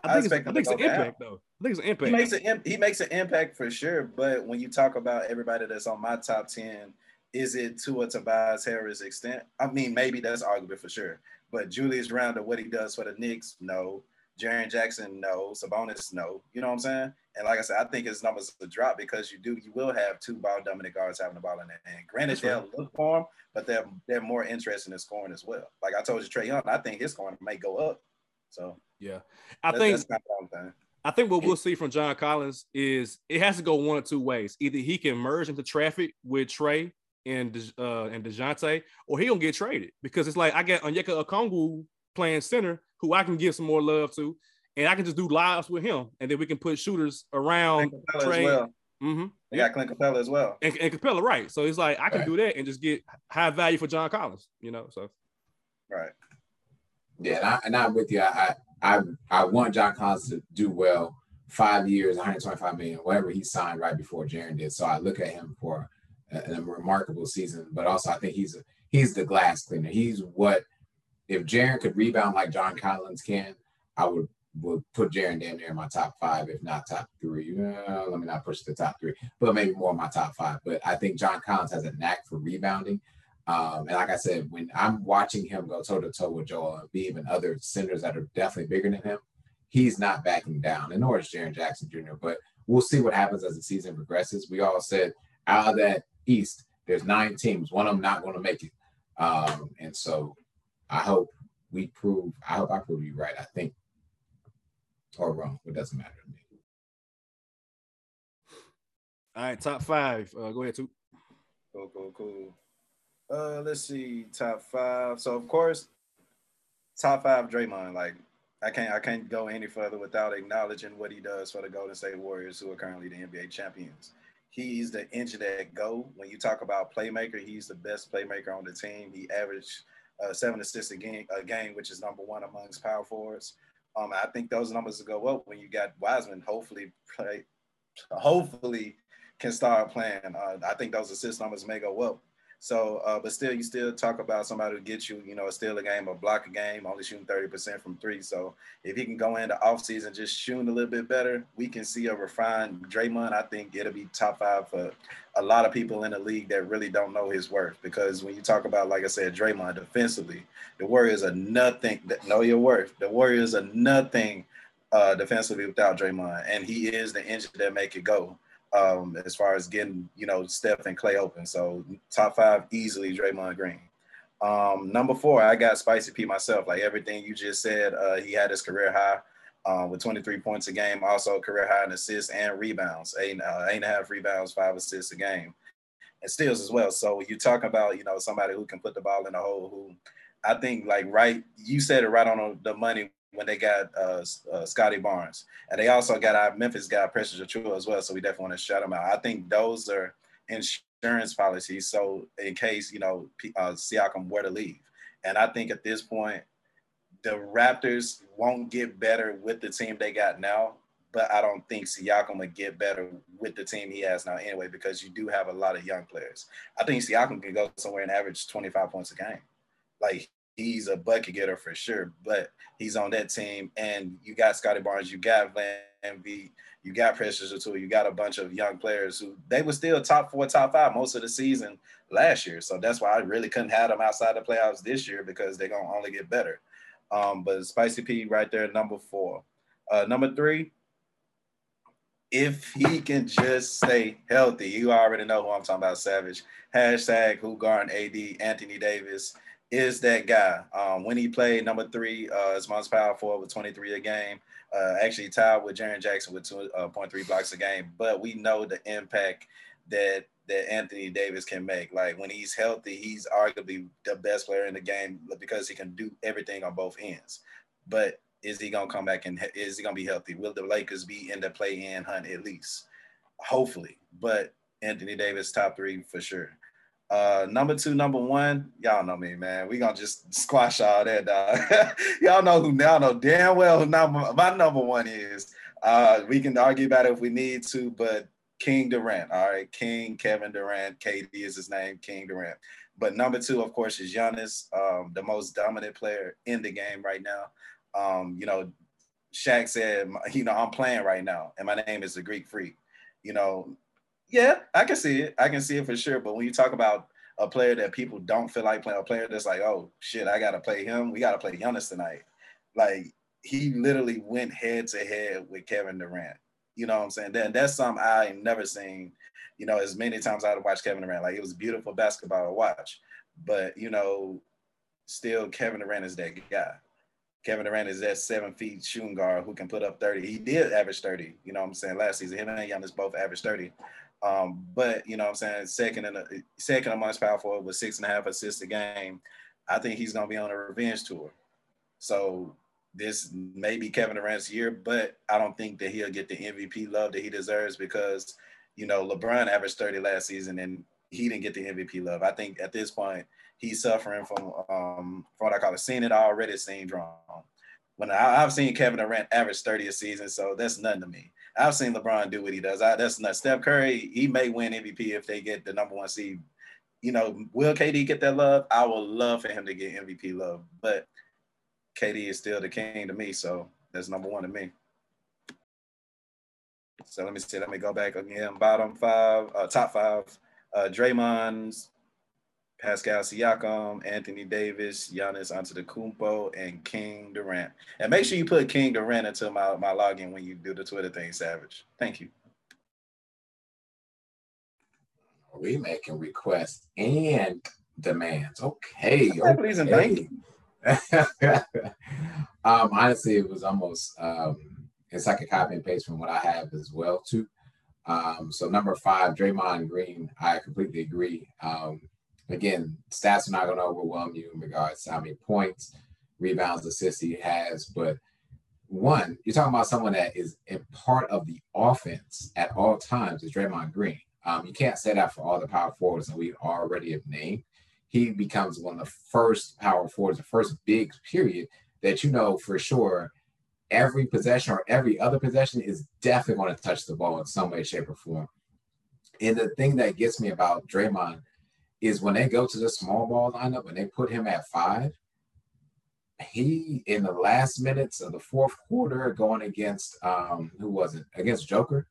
I, I, think it's, I think it's an impact though. I think it's an impact. He makes an he makes an impact for sure. But when you talk about everybody that's on my top ten, is it to a Tobias Harris extent? I mean, maybe that's arguable for sure. But Julius Randle, what he does for the Knicks, no. Jaren Jackson, no. Sabonis, no. You know what I'm saying? And like I said, I think his numbers will drop because you do you will have two ball dominant guards having the ball in their hand. Granted, That's they'll look for him, but they're they're more interested in scoring as well. Like I told you, Trae Young, I think his scoring may go up. So yeah, I think I think what we'll see from John Collins is it has to go one or two ways. Either he can merge into traffic with Trae and uh, and Dejounte, or he gonna get traded because it's like I got Onyeka Okongwu playing center who I can give some more love to, and I can just do lives with him, and then we can put shooters around Trae. Well. Mm-hmm. They got Clint Capela as well, and, and Capela, right? So it's like I can right. do that and just get high value for John Collins, you know. So right. Yeah, and, I, I'm with you. I, I I want John Collins to do well. Five years, 125 million, whatever he signed right before Jaren did. So I look at him for a, a remarkable season. But also, I think he's a, he's the glass cleaner. He's what if Jaren could rebound like John Collins can, I would would put Jaren down there in my top five, if not top three. Let me not push the top three, but maybe more in my top five. But I think John Collins has a knack for rebounding. Um, and like I said, when I'm watching him go toe to toe with Joel Embiid and other centers that are definitely bigger than him, he's not backing down, and nor is Jaren Jackson Jr. But we'll see what happens as the season progresses. We all said out of that East, there's nine teams, one of them not going to make it, um, and so I hope we prove. I hope I prove you right. I think or wrong. It doesn't matter to me. All right, top five. Uh, go ahead, too. Cool, cool, cool. Uh, let's see, top five. So of course, top five Draymond. Like I can't I can't go any further without acknowledging what he does for the Golden State Warriors, who are currently the NBA champions. He's the engine that go. When you talk about playmaker, he's the best playmaker on the team. He averaged uh, seven assists a game, a game, which is number one amongst power forwards. Um, I think those numbers will go up when you got Wiseman. Hopefully, play, hopefully can start playing. Uh, I think those assist numbers may go up. So, uh, but still, you still talk about somebody who gets you, you know, steal a game or block a game, only shooting 30% from three. So if he can go into offseason just shooting a little bit better, we can see a refined Draymond. I think it'll be top five for a lot of people in the league that really don't know his worth. Because when you talk about, like I said, Draymond defensively, the Warriors are nothing. That know your worth. The Warriors are nothing uh, defensively without Draymond, and he is the engine that make it go um, as far as getting, you know, Steph and Klay open. So top five easily Draymond Green. Um, number four, I got Spicy P myself. Like everything you just said, uh, he had his career high. uh, with 23 points a game, also career high in assists and rebounds, eight, uh, eight and a half rebounds, five assists a game, and steals as well. So you talk about, you know, somebody who can put the ball in the hole, who I think like right, you said it right on the money when they got uh, uh, Scottie Barnes, and they also got our Memphis guy Precious Achiuwa as well. So we definitely want to shout them out. I think those are insurance policies. So in case you know uh, Siakam were to leave, and I think at this point the Raptors won't get better with the team they got now. But I don't think Siakam would get better with the team he has now anyway, because you do have a lot of young players. I think Siakam can go somewhere and average 25 points a game. Like he's a bucket getter for sure, but he's on that team. And you got Scottie Barnes, you got Van V, you got Precious Achiuwa, you got a bunch of young players who they were still top four, top five most of the season last year. So that's why I really couldn't have them outside the playoffs this year because they're gonna only get better. Um, but Spicy P right there, number four. Uh, number three, if he can just stay healthy, you already know who I'm talking about, Savage. Hashtag who guard AD, Anthony Davis is that guy. Um, when he played number three, uh, his most powerful with 23 a game. Uh, actually tied with Jaren Jackson with 2.3 uh, blocks a game. But we know the impact that that Anthony Davis can make. Like when he's healthy, he's arguably the best player in the game because he can do everything on both ends. But is he gonna come back and is he gonna be healthy? Will the Lakers be in the play-in hunt at least? Hopefully, but Anthony Davis top three for sure. Uh, number two, number one, y'all know me, man. We gonna just squash all that, dog. y'all know who y'all know damn well who number my number one is. Uh, we can argue about it if we need to, but King Durant. All right, King Kevin Durant. KD is his name, King Durant. But number two, of course, is Giannis, um, the most dominant player in the game right now. Um, you know, Shaq said, you know, I'm playing right now, and my name is the Greek Freak. You know, yeah, I can see it. I can see it for sure. But when you talk about a player that people don't feel like playing, a player that's like, oh shit, I gotta play him. We gotta play Giannis tonight. Like he literally went head to head with Kevin Durant. You know what I'm saying? Then that's something I ain't never seen. You know, as many times I'd watch Kevin Durant. Like it was beautiful basketball to watch. But you know, still Kevin Durant is that guy. Kevin Durant is that seven feet shooting guard who can put up 30. He did average 30, you know what I'm saying, last season. Him and Giannis both averaged 30. Um, but you know what I'm saying, second and second amongst power forward with six and a half assists a game. I think he's gonna be on a revenge tour. So this may be Kevin Durant's year, but I don't think that he'll get the MVP love that he deserves because you know LeBron averaged 30 last season and he didn't get the MVP love. I think at this point he's suffering from um from what I call a seen it already syndrome. When I, have seen Kevin Durant average 30 a season, so that's nothing to me. I've seen LeBron do what he does. I, that's not Steph Curry. He may win MVP if they get the number one seed. You know, will KD get that love? I would love for him to get MVP love, but KD is still the king to me. So that's number one to me. So let me see. Let me go back again. Bottom five, uh, top five. Uh, Draymond's Pascal Siakam, Anthony Davis, Giannis Antetokounmpo, and King Durant. And make sure you put King Durant into my, my login when you do the Twitter thing, Savage. Thank you. We making requests and demands. Okay. please okay. um, honestly, it was almost um, it's like a copy and paste from what I have as well too. Um, so number five, Draymond Green, I completely agree. Um, again, stats are not going to overwhelm you in regards to how many points, rebounds, assists he has. But one, you're talking about someone that is a part of the offense at all times is Draymond Green. Um, you can't say that for all the power forwards that we already have named. He becomes one of the first power forwards, the first big period that you know for sure every possession or every other possession is definitely going to touch the ball in some way, shape, or form. And the thing that gets me about Draymond is when they go to the small ball lineup and they put him at five, he in the last minutes of the fourth quarter going against um who was it against Joker,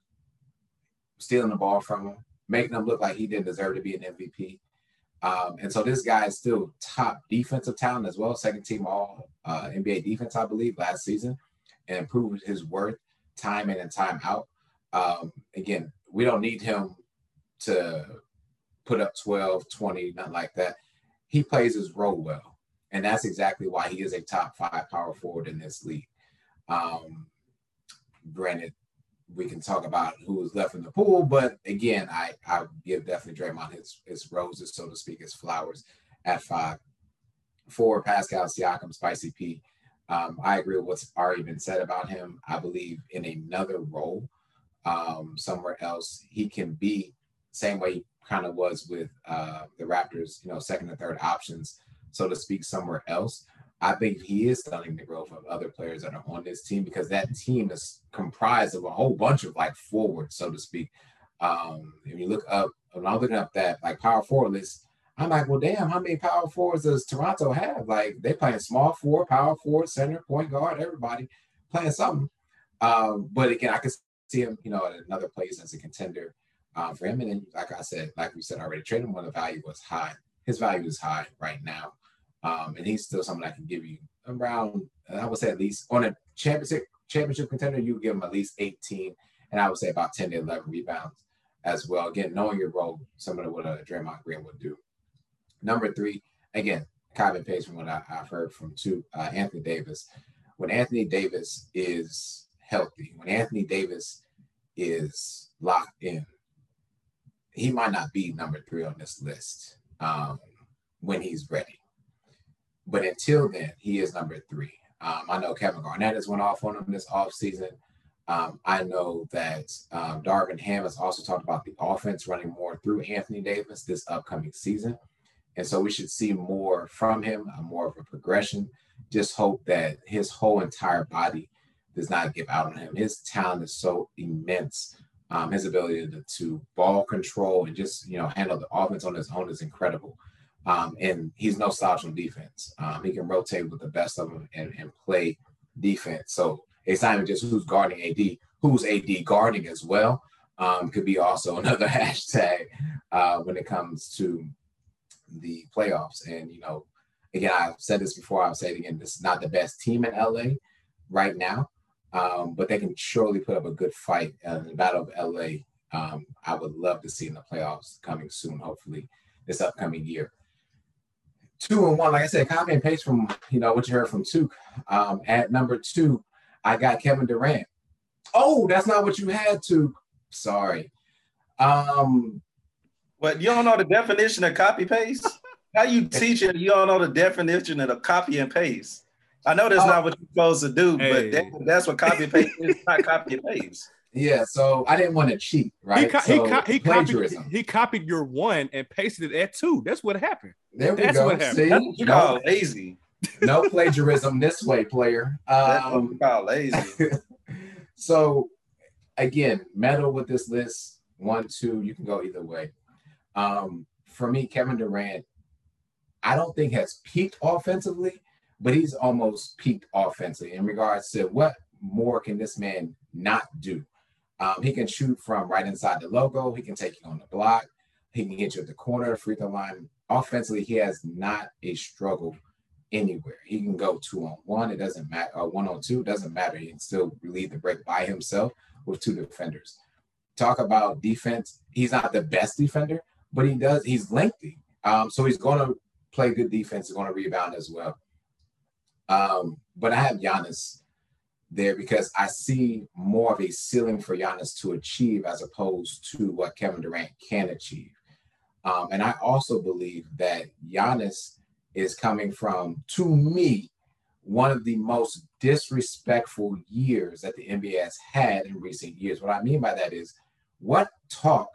stealing the ball from him, making him look like he didn't deserve to be an MVP. Um, and so this guy is still top defensive talent as well, second team all uh, NBA defense, I believe, last season, and improved his worth time in and time out. Um, again, we don't need him to put up 12, 20, nothing like that. He plays his role well. And that's exactly why he is a top five power forward in this league. Um, granted, we can talk about who was left in the pool, but again, I I give definitely Draymond his his roses, so to speak, his flowers at five. For Pascal Siakam, Spicy P. Um, I agree with what's already been said about him. I believe in another role um, somewhere else, he can be same way kind of was with uh, the Raptors, you know, second and third options, so to speak, somewhere else. I think he is stunning the growth of other players that are on this team because that team is comprised of a whole bunch of like forwards, so to speak. Um, if you look up, when I'm looking up that like power forward list, I'm like, well, damn, how many power forwards does Toronto have? Like they playing small four, power forward, center, point guard, everybody playing something. Um, but again, I can see him, you know, at another place as a contender um, for him. And then, like I said, like we said already, trading one, the value was high. His value is high right now. Um, and he's still someone I can give you around, I would say at least on a championship championship contender, you give him at least 18, and I would say about 10 to 11 rebounds as well. Again, knowing your role, similar to what a Draymond Green would do. Number three, again, copy and from what I, have heard from two, uh, Anthony Davis. When Anthony Davis is healthy, when Anthony Davis is locked in, he might not be number three on this list um, when he's ready. But until then, he is number three. Um, I know Kevin Garnett has went off on him this offseason. Um, I know that um, Darvin Ham has also talked about the offense running more through Anthony Davis this upcoming season. And so we should see more from him, uh, more of a progression. Just hope that his whole entire body does not give out on him. His talent is so immense. Um, his ability to, to, ball control and just you know handle the offense on his own is incredible. Um, and he's no slouch on defense. Um, he can rotate with the best of them and, and play defense. So it's not even just who's guarding AD, who's AD guarding as well. Um, could be also another hashtag uh, when it comes to the playoffs. And, you know, again, I've said this before, I'll say it again. This is not the best team in LA right now, um, but they can surely put up a good fight in the Battle of LA. Um, I would love to see in the playoffs coming soon, hopefully this upcoming year. Two and one, like I said, copy and paste from you know what you heard from Took. Um, at number two, I got Kevin Durant. Oh, that's not what you had to. Sorry. Um, but you don't know the definition of copy paste? How you teach it? You don't know the definition of the copy and paste. I know that's oh, not what you're supposed to do, hey. but that, that's what copy and paste is. Not copy and paste. Yeah, so I didn't want to cheat, right? He, co- so he, co- he copied he copied your one and pasted it at two. That's what happened. There we that's go. What happened. See, that's what you call lazy. no plagiarism this way, player. Um, that's what you call lazy. so again, metal with this list. One, two, you can go either way. Um, for me, Kevin Durant, I don't think has peaked offensively, but he's almost peaked offensively in regards to what more can this man not do. Um, he can shoot from right inside the logo. He can take you on the block. He can get you at the corner, free throw line. Offensively, he has not a struggle anywhere. He can go two on one. It doesn't matter. Or one on two. Doesn't matter. He can still lead the break by himself with two defenders. Talk about defense. He's not the best defender, but he does. He's lengthy, um, so he's going to play good defense. He's going to rebound as well. Um, but I have Giannis there because I see more of a ceiling for Giannis to achieve as opposed to what Kevin Durant can achieve. Um, and I also believe that Giannis is coming from, to me, one of the most disrespectful years that the NBA has had in recent years. What I mean by that is, what talk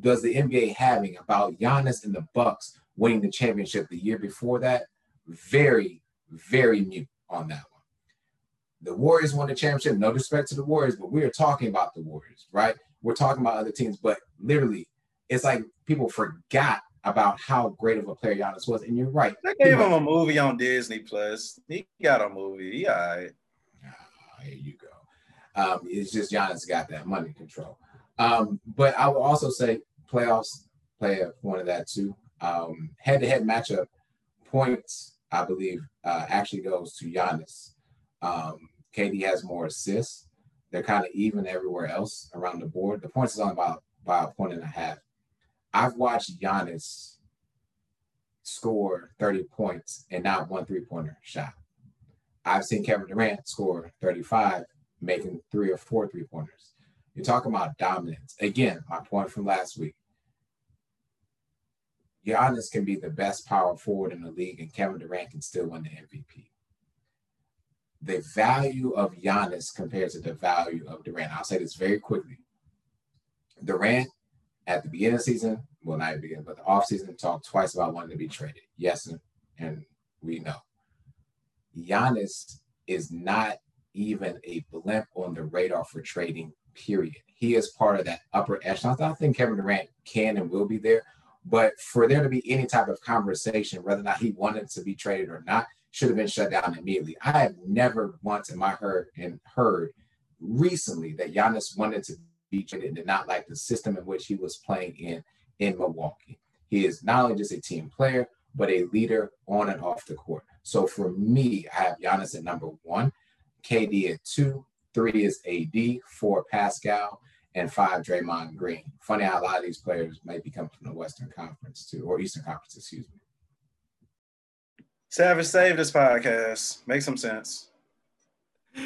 does the NBA having about Giannis and the Bucks winning the championship the year before that? Very, very mute on that one. The Warriors won the championship. No disrespect to the Warriors, but we are talking about the Warriors, right? We're talking about other teams, but literally, it's like people forgot about how great of a player Giannis was. And you're right. They gave him a movie on Disney Plus. He got a movie. He all right. Oh, here you go. Um, it's just Giannis got that money control. Um, but I will also say playoffs play a point of that too. Um, head-to-head matchup points, I believe, uh, actually goes to Giannis. Um, KD has more assists. They're kind of even everywhere else around the board. The points is on about by a point and a half. I've watched Giannis score 30 points and not one three-pointer shot. I've seen Kevin Durant score 35, making three or four three pointers. You're talking about dominance. Again, my point from last week. Giannis can be the best power forward in the league, and Kevin Durant can still win the MVP. The value of Giannis compared to the value of Durant. I'll say this very quickly. Durant, at the beginning of the season, well, not beginning, but the offseason, talked twice about wanting to be traded. Yes, and we know. Giannis is not even a blimp on the radar for trading, period. He is part of that upper echelon. I think Kevin Durant can and will be there, but for there to be any type of conversation, whether or not he wanted to be traded or not, should have been shut down immediately. I have never once in my heard and heard recently that Giannis wanted to be traded and did not like the system in which he was playing in in Milwaukee. He is not only just a team player, but a leader on and off the court. So for me, I have Giannis at number one, KD at two, three is AD, four Pascal, and five Draymond Green. Funny how a lot of these players might be coming from the Western Conference too, or Eastern Conference, excuse me. Savage saved this podcast. Make some sense.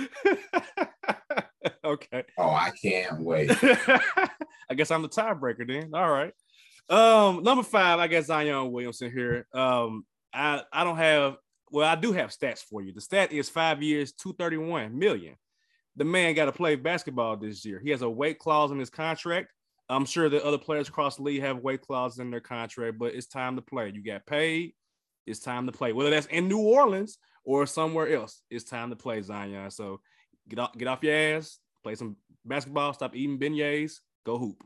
okay. Oh, I can't wait. I guess I'm the tiebreaker then. All right. Um, number five, I guess Zion Williamson here. Um, I I don't have well, I do have stats for you. The stat is five years, 231 million. The man got to play basketball this year. He has a weight clause in his contract. I'm sure that other players across the league have weight clauses in their contract, but it's time to play. You got paid. It's time to play. Whether that's in New Orleans or somewhere else, it's time to play, Zion. So get off, get off your ass, play some basketball, stop eating beignets, go hoop.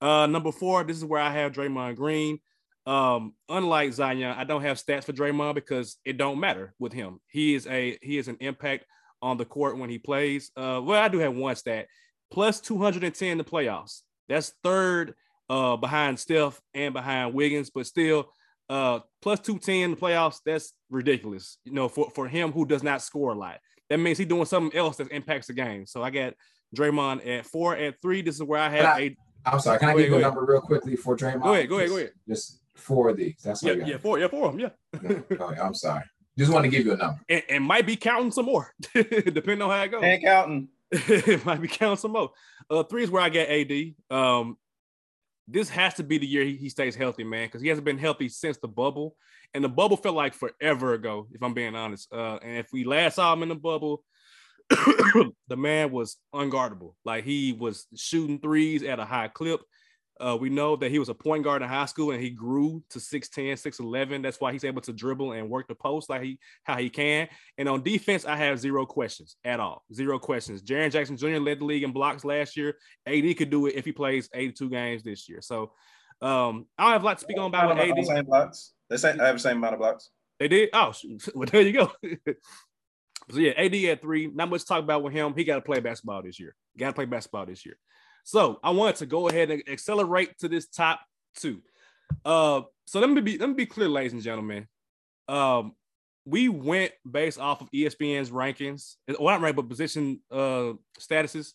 Uh, number four, this is where I have Draymond Green. Um, unlike Zion, I don't have stats for Draymond because it don't matter with him. He is a he is an impact on the court when he plays. Uh, well, I do have one stat plus 210 in the playoffs. That's third uh behind Steph and behind Wiggins, but still uh plus 210 in the playoffs, that's ridiculous. You know, for, for him who does not score a lot. That means he's doing something else that impacts the game. So I got Draymond at four, at three. This is where I have a. I'm sorry. Can I give you a number real quickly for Draymond? Go ahead. Go ahead. Go ahead. Just four of these. That's what yeah, yeah, four, yeah, four of them, yeah. okay, I'm sorry. Just want to give you a number. And, and might be counting some more, depending on how it goes. And counting. it might be counting some more. Uh, three is where I get AD. Um, this has to be the year he, he stays healthy, man, because he hasn't been healthy since the bubble, and the bubble felt like forever ago, if I'm being honest. Uh, and if we last saw him in the bubble, the man was unguardable. Like he was shooting threes at a high clip. Uh, we know that he was a point guard in high school and he grew to 6'10, 6'11. That's why he's able to dribble and work the post like he how he can. And on defense, I have zero questions at all. Zero questions. Jaren Jackson Jr. led the league in blocks last year. AD could do it if he plays 82 games this year. So um, I don't have a lot to speak on about AD. The same blocks. They say I have the same amount of blocks. They did. Oh, well, there you go. so yeah, AD at three. Not much to talk about with him. He got to play basketball this year. Got to play basketball this year. So I wanted to go ahead and accelerate to this top two. Uh, so let me be let me be clear, ladies and gentlemen. Um, we went based off of ESPN's rankings, well, not ranked, but position uh statuses.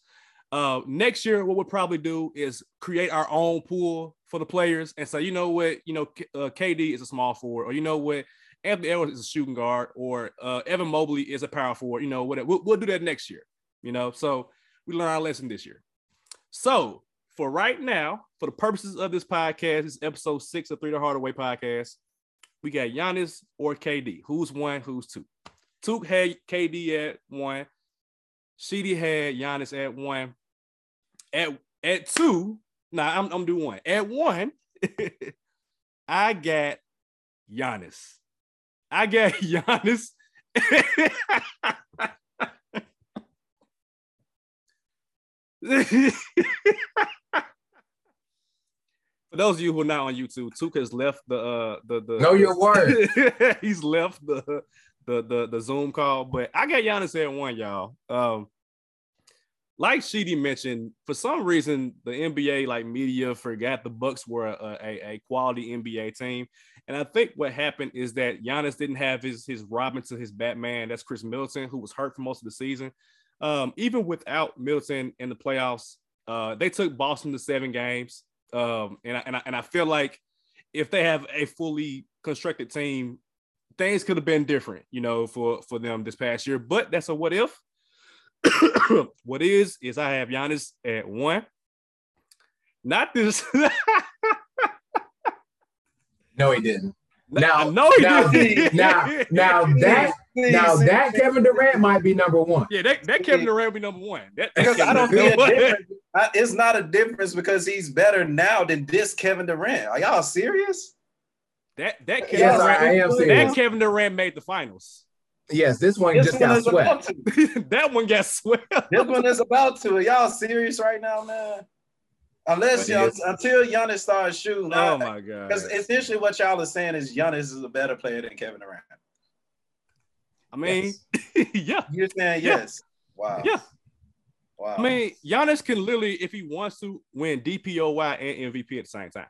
Uh, next year, what we'll probably do is create our own pool for the players and say, you know what, you know, uh, KD is a small forward, or you know what, Anthony Edwards is a shooting guard, or uh, Evan Mobley is a power forward. You know, whatever. We'll, we'll do that next year. You know, so we learn our lesson this year. So for right now, for the purposes of this podcast, this episode six of Three the Hardaway podcast. We got Giannis or KD. Who's one? Who's two? Took had KD at one. Sheedy had Giannis at one. At at two, nah, I'm I'm doing one. At one, I got Giannis. I got Giannis. For those of you who are not on YouTube, Tuka has left the uh the the know your word. he's left the the the the Zoom call, but I got Giannis at one, y'all. Um, like Sheedy mentioned, for some reason the NBA like media forgot the Bucks were a, a, a, quality NBA team, and I think what happened is that Giannis didn't have his his Robin to his Batman. That's Khris Middleton, who was hurt for most of the season um, even without Middleton in the playoffs, uh, they took Boston to seven games. Um, and, I, and, I, and I feel like if they have a fully constructed team, things could have been different, you know, for, for them this past year. But that's a what if. what is is I have Giannis at one. Not this. no, he didn't. Now, no, he now, didn't. now, now that now that Kevin Durant might be number one. Yeah, that, that Kevin Durant be number one. That, because I don't see a difference. It's not a difference because he's better now than this Kevin Durant. Are y'all serious? That that Kevin Yes, Durant, I am serious. that Kevin Durant made the finals. Yes, this one This just one got is swept. that one got swept. This one is about to. Are y'all serious right now, man? Unless y'all until Giannis starts shooting. Oh my god. Because essentially what y'all are saying is Giannis is a better player than Kevin Durant. I mean, yeah, You're saying Yeah. yes. Wow. yeah. Wow. I mean, Giannis can literally, if he wants to, win DPOY and MVP at the same time.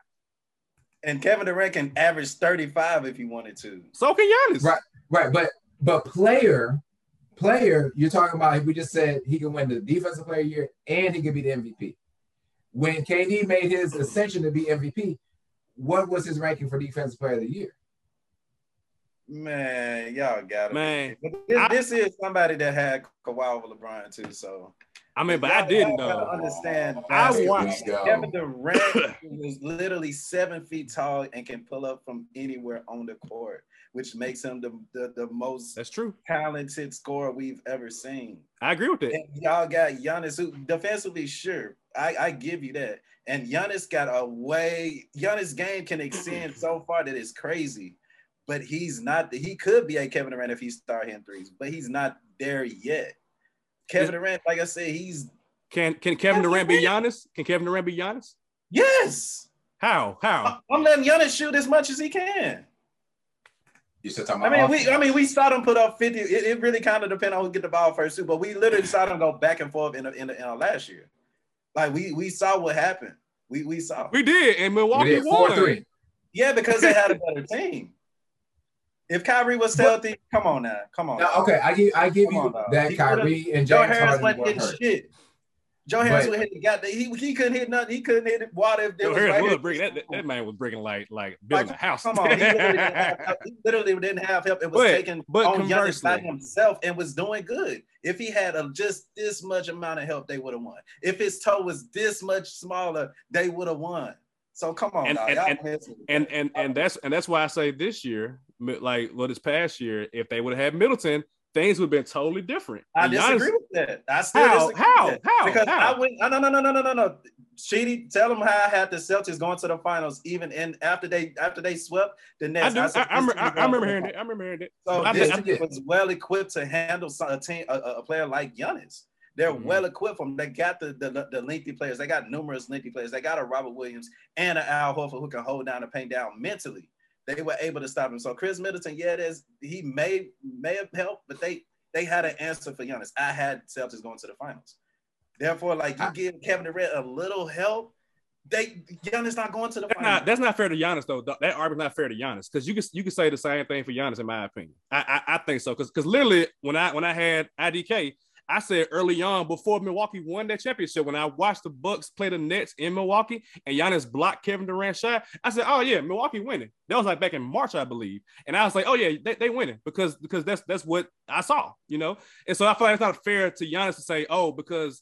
and Kevin Durant can average 35 if he wanted to. So can Giannis. Right. Right, but but player, player, you're talking about. We just said he can win the defensive player year and he could be the MVP. When KD made his ascension to be MVP, what was his ranking for defensive player of the year? Man, y'all got it. Man, But this, I- this is somebody that had Kawhi over LeBron too. So I mean, but I Y'all- didn't y'all gotta. Understand? I basketball. watched- Here we go. Kevin Durant was literally seven feet tall and can pull up from anywhere on the court, which makes him the, the, the most That's true. talented scorer we've ever seen. I agree with that. And y'all got Giannis, who defensively, sure, I, I give you that. And Giannis got a way. Giannis' game can extend so far that it's crazy, but he's not. He could be a Kevin Durant if he start hitting threes, but he's not there yet. Kevin Durant, like I said, he's Can can Kevin Durant be Giannis? Can Kevin Durant be Giannis? yes. How? How? I'm letting Giannis shoot as much as he can. You still talking I about? mean, we I mean we saw them put up 50. It, it really kind of depends on who get the ball first too, but we literally saw them go back and forth in the, in, the, in our last year. Like we we saw what happened. We we saw. We did, and we Milwaukee did four won. three. Yeah, because they had a better team. If Kyrie was healthy, come on now, come on. Now, okay, I give I give Come you on, that He Kyrie and Joe James Harden were hurt. shit. Joe Harris would hit the he, he couldn't hit nothing. He couldn't hit it. water if there Joe was Harris right was that, that, that man was breaking like like building Like, a house. Come on, he literally, didn't have, help. he literally didn't have help. It was But- taken but on Giannis by himself and was doing good. If he had a, just this much amount of help, they would have won. If his toe was this much smaller, they would have won. So come on, And- dog. and- and- and and and that's and that's why I say this year, like well, this past year, if they would have had Middleton, things would have been totally different. I And disagree Giannis- with that. I still How? disagree How? with that. How? Because How? I went. No, no, no, no, no, no, no, no. Sheedy, tell them how I had the Celtics going to the finals, even in after they after they swept the I Nets. do. I, said I, remember, I, team I remember hearing that. I remember hearing it. So I this think- team was well equipped to handle a team, a, a player like Giannis. They're Mhm. well equipped from. They got the, the the lengthy players. They got numerous lengthy players. They got a Robert Williams and an Al Horford who can hold down the paint down mentally. They were able to stop him. So Chris Middleton, yeah, there's he may may have helped, but they they had an answer for Giannis. I had Celtics going to the finals. Therefore, like you I- give Kevin Durant a little help, they Giannis not going to the That's finals. not that's not fair to Giannis though. Th- That argument's not fair to Giannis because you can you can say the same thing for Giannis in my opinion. I I, I think so because because literally when I when I had IDK, I said early on before Milwaukee won that championship when I watched the Bucks play the Nets in Milwaukee and Giannis blocked Kevin Durant's shot, I said, oh yeah, Milwaukee winning. That was like back in March, I believe, and I was like, oh yeah, they, they winning because because that's that's what I saw, you know. And so I feel like it's not fair to Giannis to say, oh because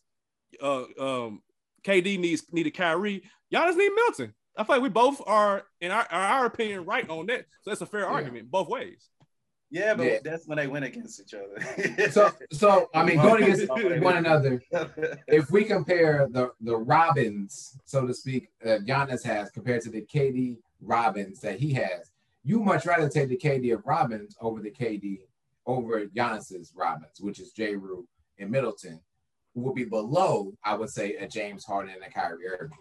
uh um KD needs needed Kyrie. Giannis need Milton. I feel like we both are, in our, our opinion, right on that. So that's a fair argument both ways. Yeah, but Yeah. that's when they went against each other. So so I mean, going against one another. if we compare the the Robins, so to speak, uh, Giannis has compared to the KD Robins that he has, you much rather take the KD of Robins over the KD over Giannis's Robins, which is Jrue and Middleton, who will be below, I would say, a James Harden and a Kyrie Irving.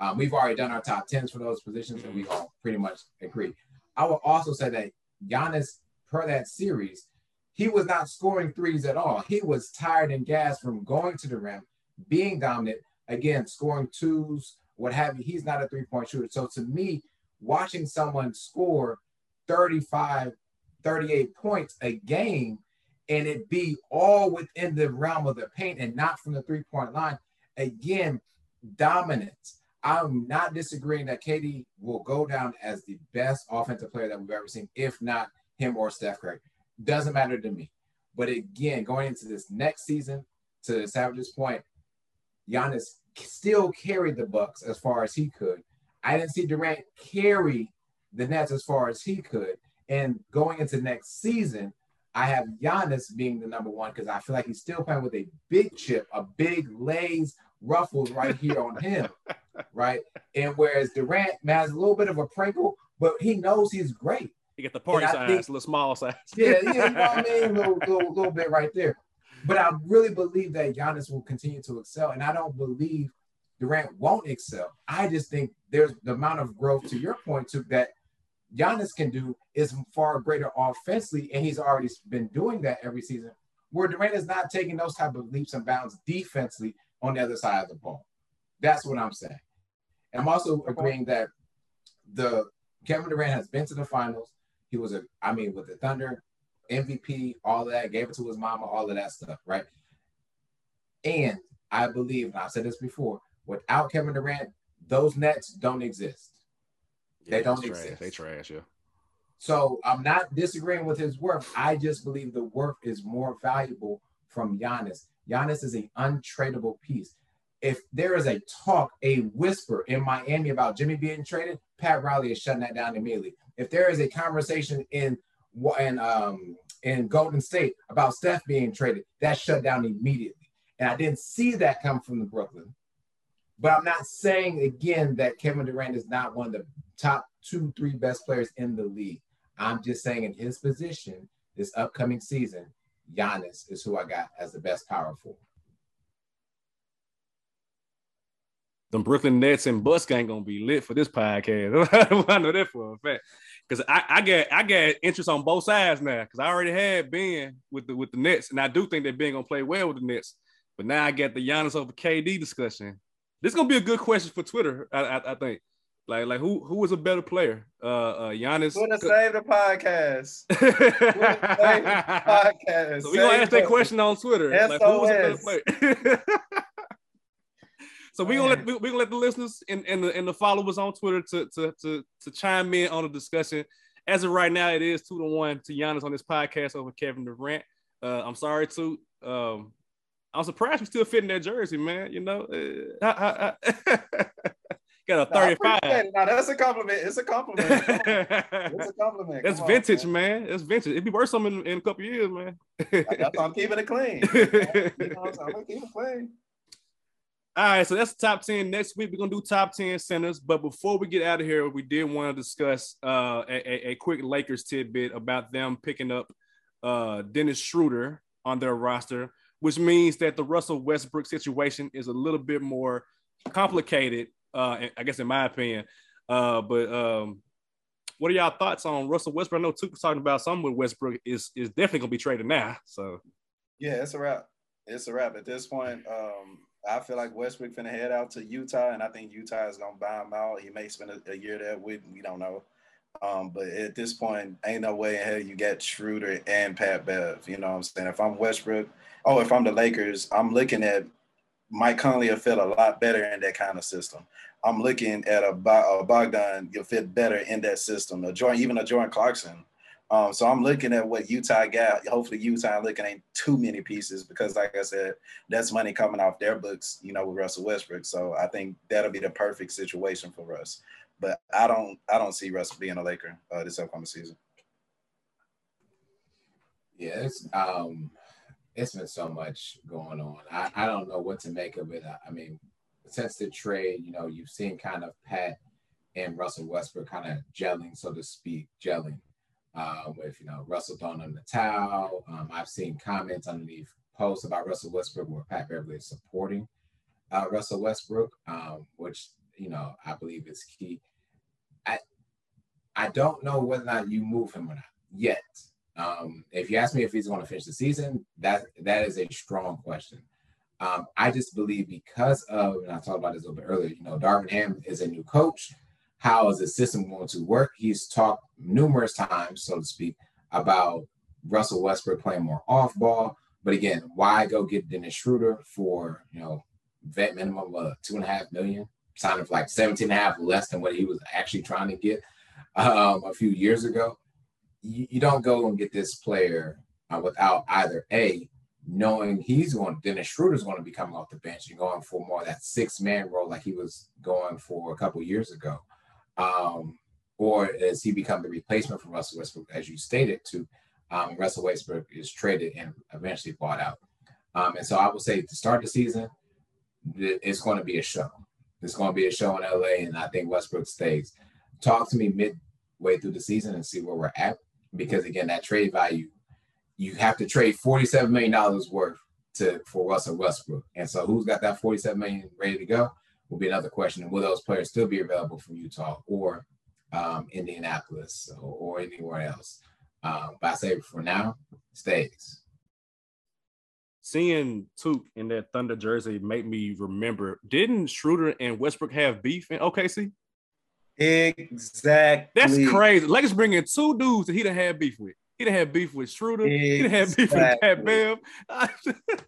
Um, we've already done our top tens for those positions, and we all pretty much agree. I will also say that Giannis, per that series, he was not scoring threes at all. He was tired and gassed from going to the rim, being dominant, again, scoring twos, what have you. He's not a three point shooter. So to me, watching someone score 35, 38 points a game and it be all within the realm of the paint and not from the three point line, again, dominance. I'm not disagreeing that KD will go down as the best offensive player that we've ever seen, if not him or Steph Curry. Doesn't matter to me. But again, going into this next season, to Savage's point, Giannis still carried the Bucks as far as he could. I didn't see Durant carry the Nets as far as he could. And going into next season, I have Giannis being the number one because I feel like he's still playing with a big chip, a big lays ruffles right here on him, right? And whereas Durant has a little bit of a prinkle, but he knows he's great. You get the party size, think, little small size. yeah, yeah, you know what I mean? A little, little, little bit right there. But I really believe that Giannis will continue to excel. And I don't believe Durant won't excel. I just think there's the amount of growth to your point to that Giannis can do is far greater offensively, and he's already been doing that every season. Where Durant is not taking those type of leaps and bounds defensively on the other side of the ball. That's what I'm saying. And I'm also agreeing that the Kevin Durant has been to the finals. He was a, I mean, with the Thunder, MVP, all that, gave it to his mama, all of that stuff, right? And I believe, and I've said this before, without Kevin Durant, those Nets don't exist. Yeah, they don't exist. Trash. They trash, yeah. So I'm not disagreeing with his work. I just believe the work is more valuable from Giannis. Giannis is an untradeable piece. If there is a talk, a whisper in Miami about Jimmy being traded, Pat Riley is shutting that down immediately. If there is a conversation in in um in Golden State about Steph being traded, that shut down immediately. And I didn't see that come from the Brooklyn. But I'm not saying again that Kevin Durant is not one of the top two, three best players in the league. I'm just saying in his position this upcoming season, Giannis is who I got as the best power forward. The Brooklyn Nets and Bucks ain't gonna be lit for this podcast. I know that for a fact. Because I, I get I get interest on both sides now. Because I already had Ben with the with the Nets, and I do think that Ben gonna play well with the Nets. But now I get the Giannis over KD discussion. This is gonna be a good question for Twitter. I, I, I think. Like, like who who was a better player? Uh, uh Giannis. To save the podcast? save the podcast. So we gonna ask that question on Twitter. SOS. Like, who was a better player? so we gonna let we, we gonna let the listeners and, and the and the followers on Twitter to, to to to chime in on the discussion. As of right now, it is two to one to Giannis on this podcast over Kevin Durant. Uh, I'm sorry to um, I'm surprised we still fitting that jersey, man. You know, uh, got a 35. No, that's a compliment. It's a compliment. it's a compliment. That's Come vintage, on, man. man. That's vintage. It'd be worth something in, in a couple years, man. that's I'm keeping it clean. you know, I'm gonna keep it clean. All right, so that's the top 10. Next week, we're going to do top 10 centers. But before we get out of here, we did want to discuss uh, a, a, quick Lakers tidbit about them picking up uh, Dennis Schroeder on their roster, which means that the Russell Westbrook situation is a little bit more complicated uh, I guess in my opinion. Uh, but um, what are y'all thoughts on Russell Westbrook? I know Tuke was talking about something with Westbrook is is definitely gonna be traded now. So yeah, it's a wrap. It's a wrap at this point. Um, I feel like Westbrook finna head out to Utah, and I think Utah is gonna buy him out. He may spend a, a year there. We we don't know. Um, but at this point, ain't no way in hell you get Schroeder and Pat Bev. You know what I'm saying? If I'm Westbrook, oh, if I'm the Lakers, I'm looking at Mike Conley will fit a lot better in that kind of system. I'm looking at a, a Bogdan, you'll fit better in that system. A Jordan, even a Jordan Clarkson. Um, so I'm looking at what Utah got. Hopefully, Utah looking at too many pieces because, like I said, that's money coming off their books. You know, with Russell Westbrook. So I think that'll be the perfect situation for Russ. But I don't, I don't see Russ being a Laker uh, this upcoming season. Yeah, it's um, it's been so much going on. I, I don't know what to make of it. I, I mean, since the trade, you know, you've seen kind of Pat and Russell Westbrook kind of gelling, so to speak, gelling uh, with, you know, Russell throwing on the towel. Um, I've seen comments underneath posts about Russell Westbrook where Pat Beverley is supporting uh, Russell Westbrook, um, which, you know, I believe is key. I, I don't know whether or not you move him or not yet. Um, if you ask me if he's going to finish the season, that that is a strong question. Um, I just believe because of, and I talked about this a little bit earlier, you know, Darvin Ham is a new coach. How is the system going to work? He's talked numerous times, so to speak, about Russell Westbrook playing more off ball. But again, why go get Dennis Schroeder for, you know, vet minimum of two and a half million, signing for like 17 and a half less than what he was actually trying to get um, a few years ago? You, you, don't go and get this player uh, without either A, knowing he's going, Dennis Schroeder's going to be coming off the bench and going for more that six man role like he was going for a couple years ago. Um, or does he become the replacement for Russell Westbrook, as you stated, to um, Russell Westbrook is traded and eventually bought out. Um, and so I would say to start the season, it's going to be a show. It's going to be a show in LA, and I think Westbrook stays. Talk to me midway through the season and see where we're at, because again, that trade value, you have to trade forty-seven million dollars worth to for Russell Westbrook, and so who's got that forty-seven million ready to go will be another question. And will those players still be available from Utah or um, Indianapolis or, or anywhere else? Um, but I say for now, stays seeing Toot in that Thunder jersey made me remember. Didn't Schroeder and Westbrook have beef in OKC? Exactly. That's crazy. Lakers bringing two dudes that he didn't have beef with. He didn't have beef with Schroeder. Exactly. He didn't have beef with Pat Bev.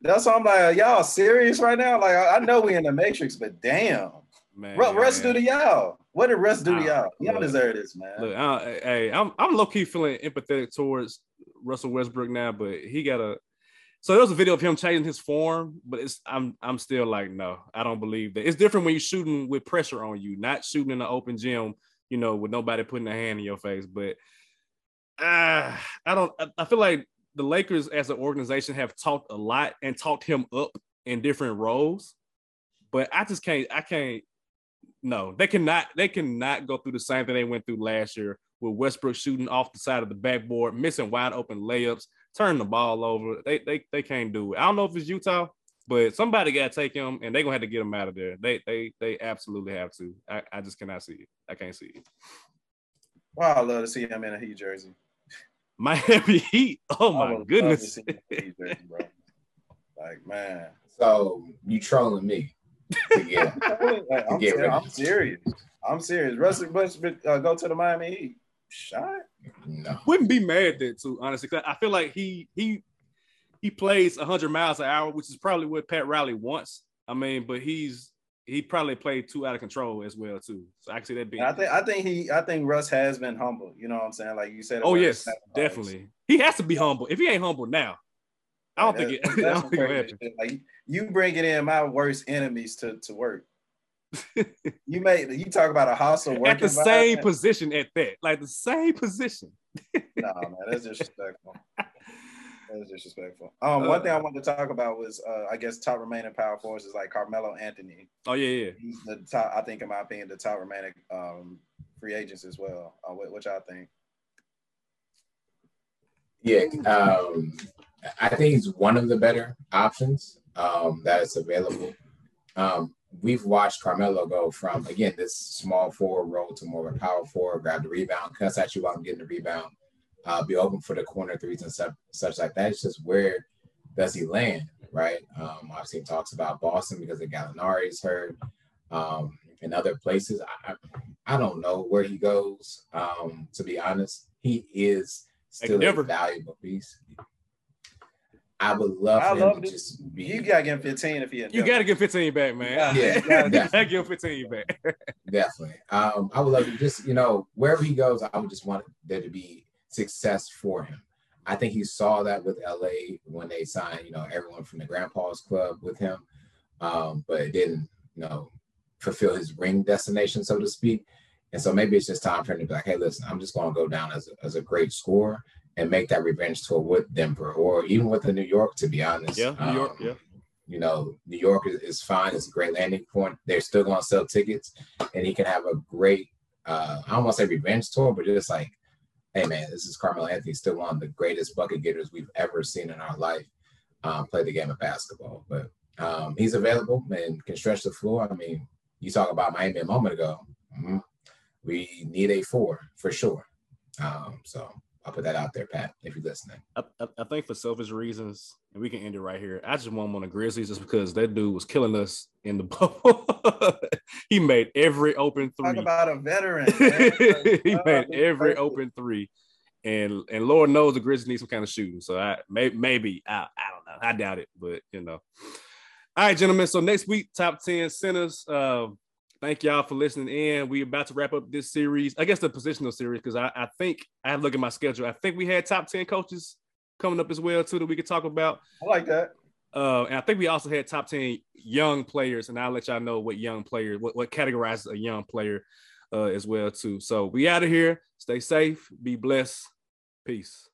That's why I'm like, y'all serious right now? Like, I know we in the Matrix, but damn, man, Russ do to y'all. What did Russ do to y'all? Y'all look, deserve this, man. Look, hey, I'm I'm low key feeling empathetic towards Russell Westbrook now, but he got a. So there was a video of him changing his form, but it's I'm I'm still like no, I don't believe that. It's different when you're shooting with pressure on you, not shooting in an open gym, you know, with nobody putting a hand in your face. But uh, I don't. I feel like the Lakers as an organization have talked a lot and talked him up in different roles, but I just can't. I can't. No, they cannot. They cannot go through the same thing they went through last year with Westbrook shooting off the side of the backboard, missing wide open layups, turning the ball over. They they they can't do it. I don't know if it's Utah, but somebody got to take him, and they're gonna have to get him out of there. They they they absolutely have to. I, I just cannot see it. I can't see it. Wow, I love to see him in a Heat jersey. Miami Heat. Oh my goodness. Jersey, like man. So you trolling me? To get, like, I'm, get I'm serious. I'm serious. Russell Westbrook uh, go to the Miami Heat. Shot. No. Wouldn't be mad there too, honestly. I feel like he he he plays 100 miles an hour, which is probably what Pat Riley wants. I mean, but he's he probably played too out of control as well too. So I can see that being. I think I think he I think Russ has been humble. You know what I'm saying? Like you said. Oh yes, definitely. He has to be humble. If he ain't humble now, I don't think it. I don't think it like you bringing in my worst enemies to to work you made you talk about a hustle working at the same position at that, like the same position. no, man, that's disrespectful. That's disrespectful. Um, uh, one thing I wanted to talk about was, uh, I guess, top remaining power force is like Carmelo Anthony. Oh yeah, yeah. He's the top. I think, in my opinion, the top remaining um, free agents as well. Uh, what, what y'all think? Yeah, um, I think he's one of the better options um, that is available. Um, we've watched Carmelo go from again this small forward role to more of a power forward, grab the rebound, cuss at you while I'm getting the rebound, uh, be open for the corner threes and such, such like that. It's just where does he land, right? Um, I've seen talks about Boston because the Gallinari is hurt, um, and other places. I, I, I don't know where he goes. Um, to be honest, he is still a valuable piece. I would love I love to just be. You gotta give him 15 if he. You gotta give 15 back, man. Yeah, yeah gotta give 15 back. definitely. Um, I would love to just you know wherever he goes, I would just want there to be success for him. I think he saw that with LA when they signed, you know, everyone from the Grandpa's Club with him, um, but it didn't, you know, fulfill his ring destination, so to speak. And so maybe it's just time for him to be like, hey, listen, I'm just going to go down as a, as a great scorer and make that revenge tour with Denver or even with the New York, to be honest. Yeah, New York, um, yeah. You know, New York is, is, fine. It's a great landing point. They're still going to sell tickets, and he can have a great, uh, I don't want to say revenge tour, but just like, hey, man, this is Carmelo Anthony, still one of the greatest bucket getters we've ever seen in our life um, play the game of basketball. But um, he's available and can stretch the floor. I mean, you talk about Miami a moment ago. Mm-hmm. We need a four for sure. Um, so I'll put that out there, Pat, if you're listening. I, I, think for selfish reasons, and we can end it right here. I just want him on the Grizzlies just because that dude was killing us in the bubble. he made every open three. Talk about a veteran. he made every open three. And and Lord knows the Grizzlies need some kind of shooting. So I may, maybe I, I don't know. I doubt it, but you know. All right, gentlemen. So next week, top 10 centers. Uh, thank y'all for listening in. We're about to wrap up this series. I guess the positional series, because I, I think I have look at my schedule. I think we had top 10 coaches coming up as well too that we could talk about. I like that. Uh, and I think we also had top 10 young players, and I'll let y'all know what young player, what, what categorizes a young player uh, as well too. So we out of here. Stay safe. Be blessed. Peace.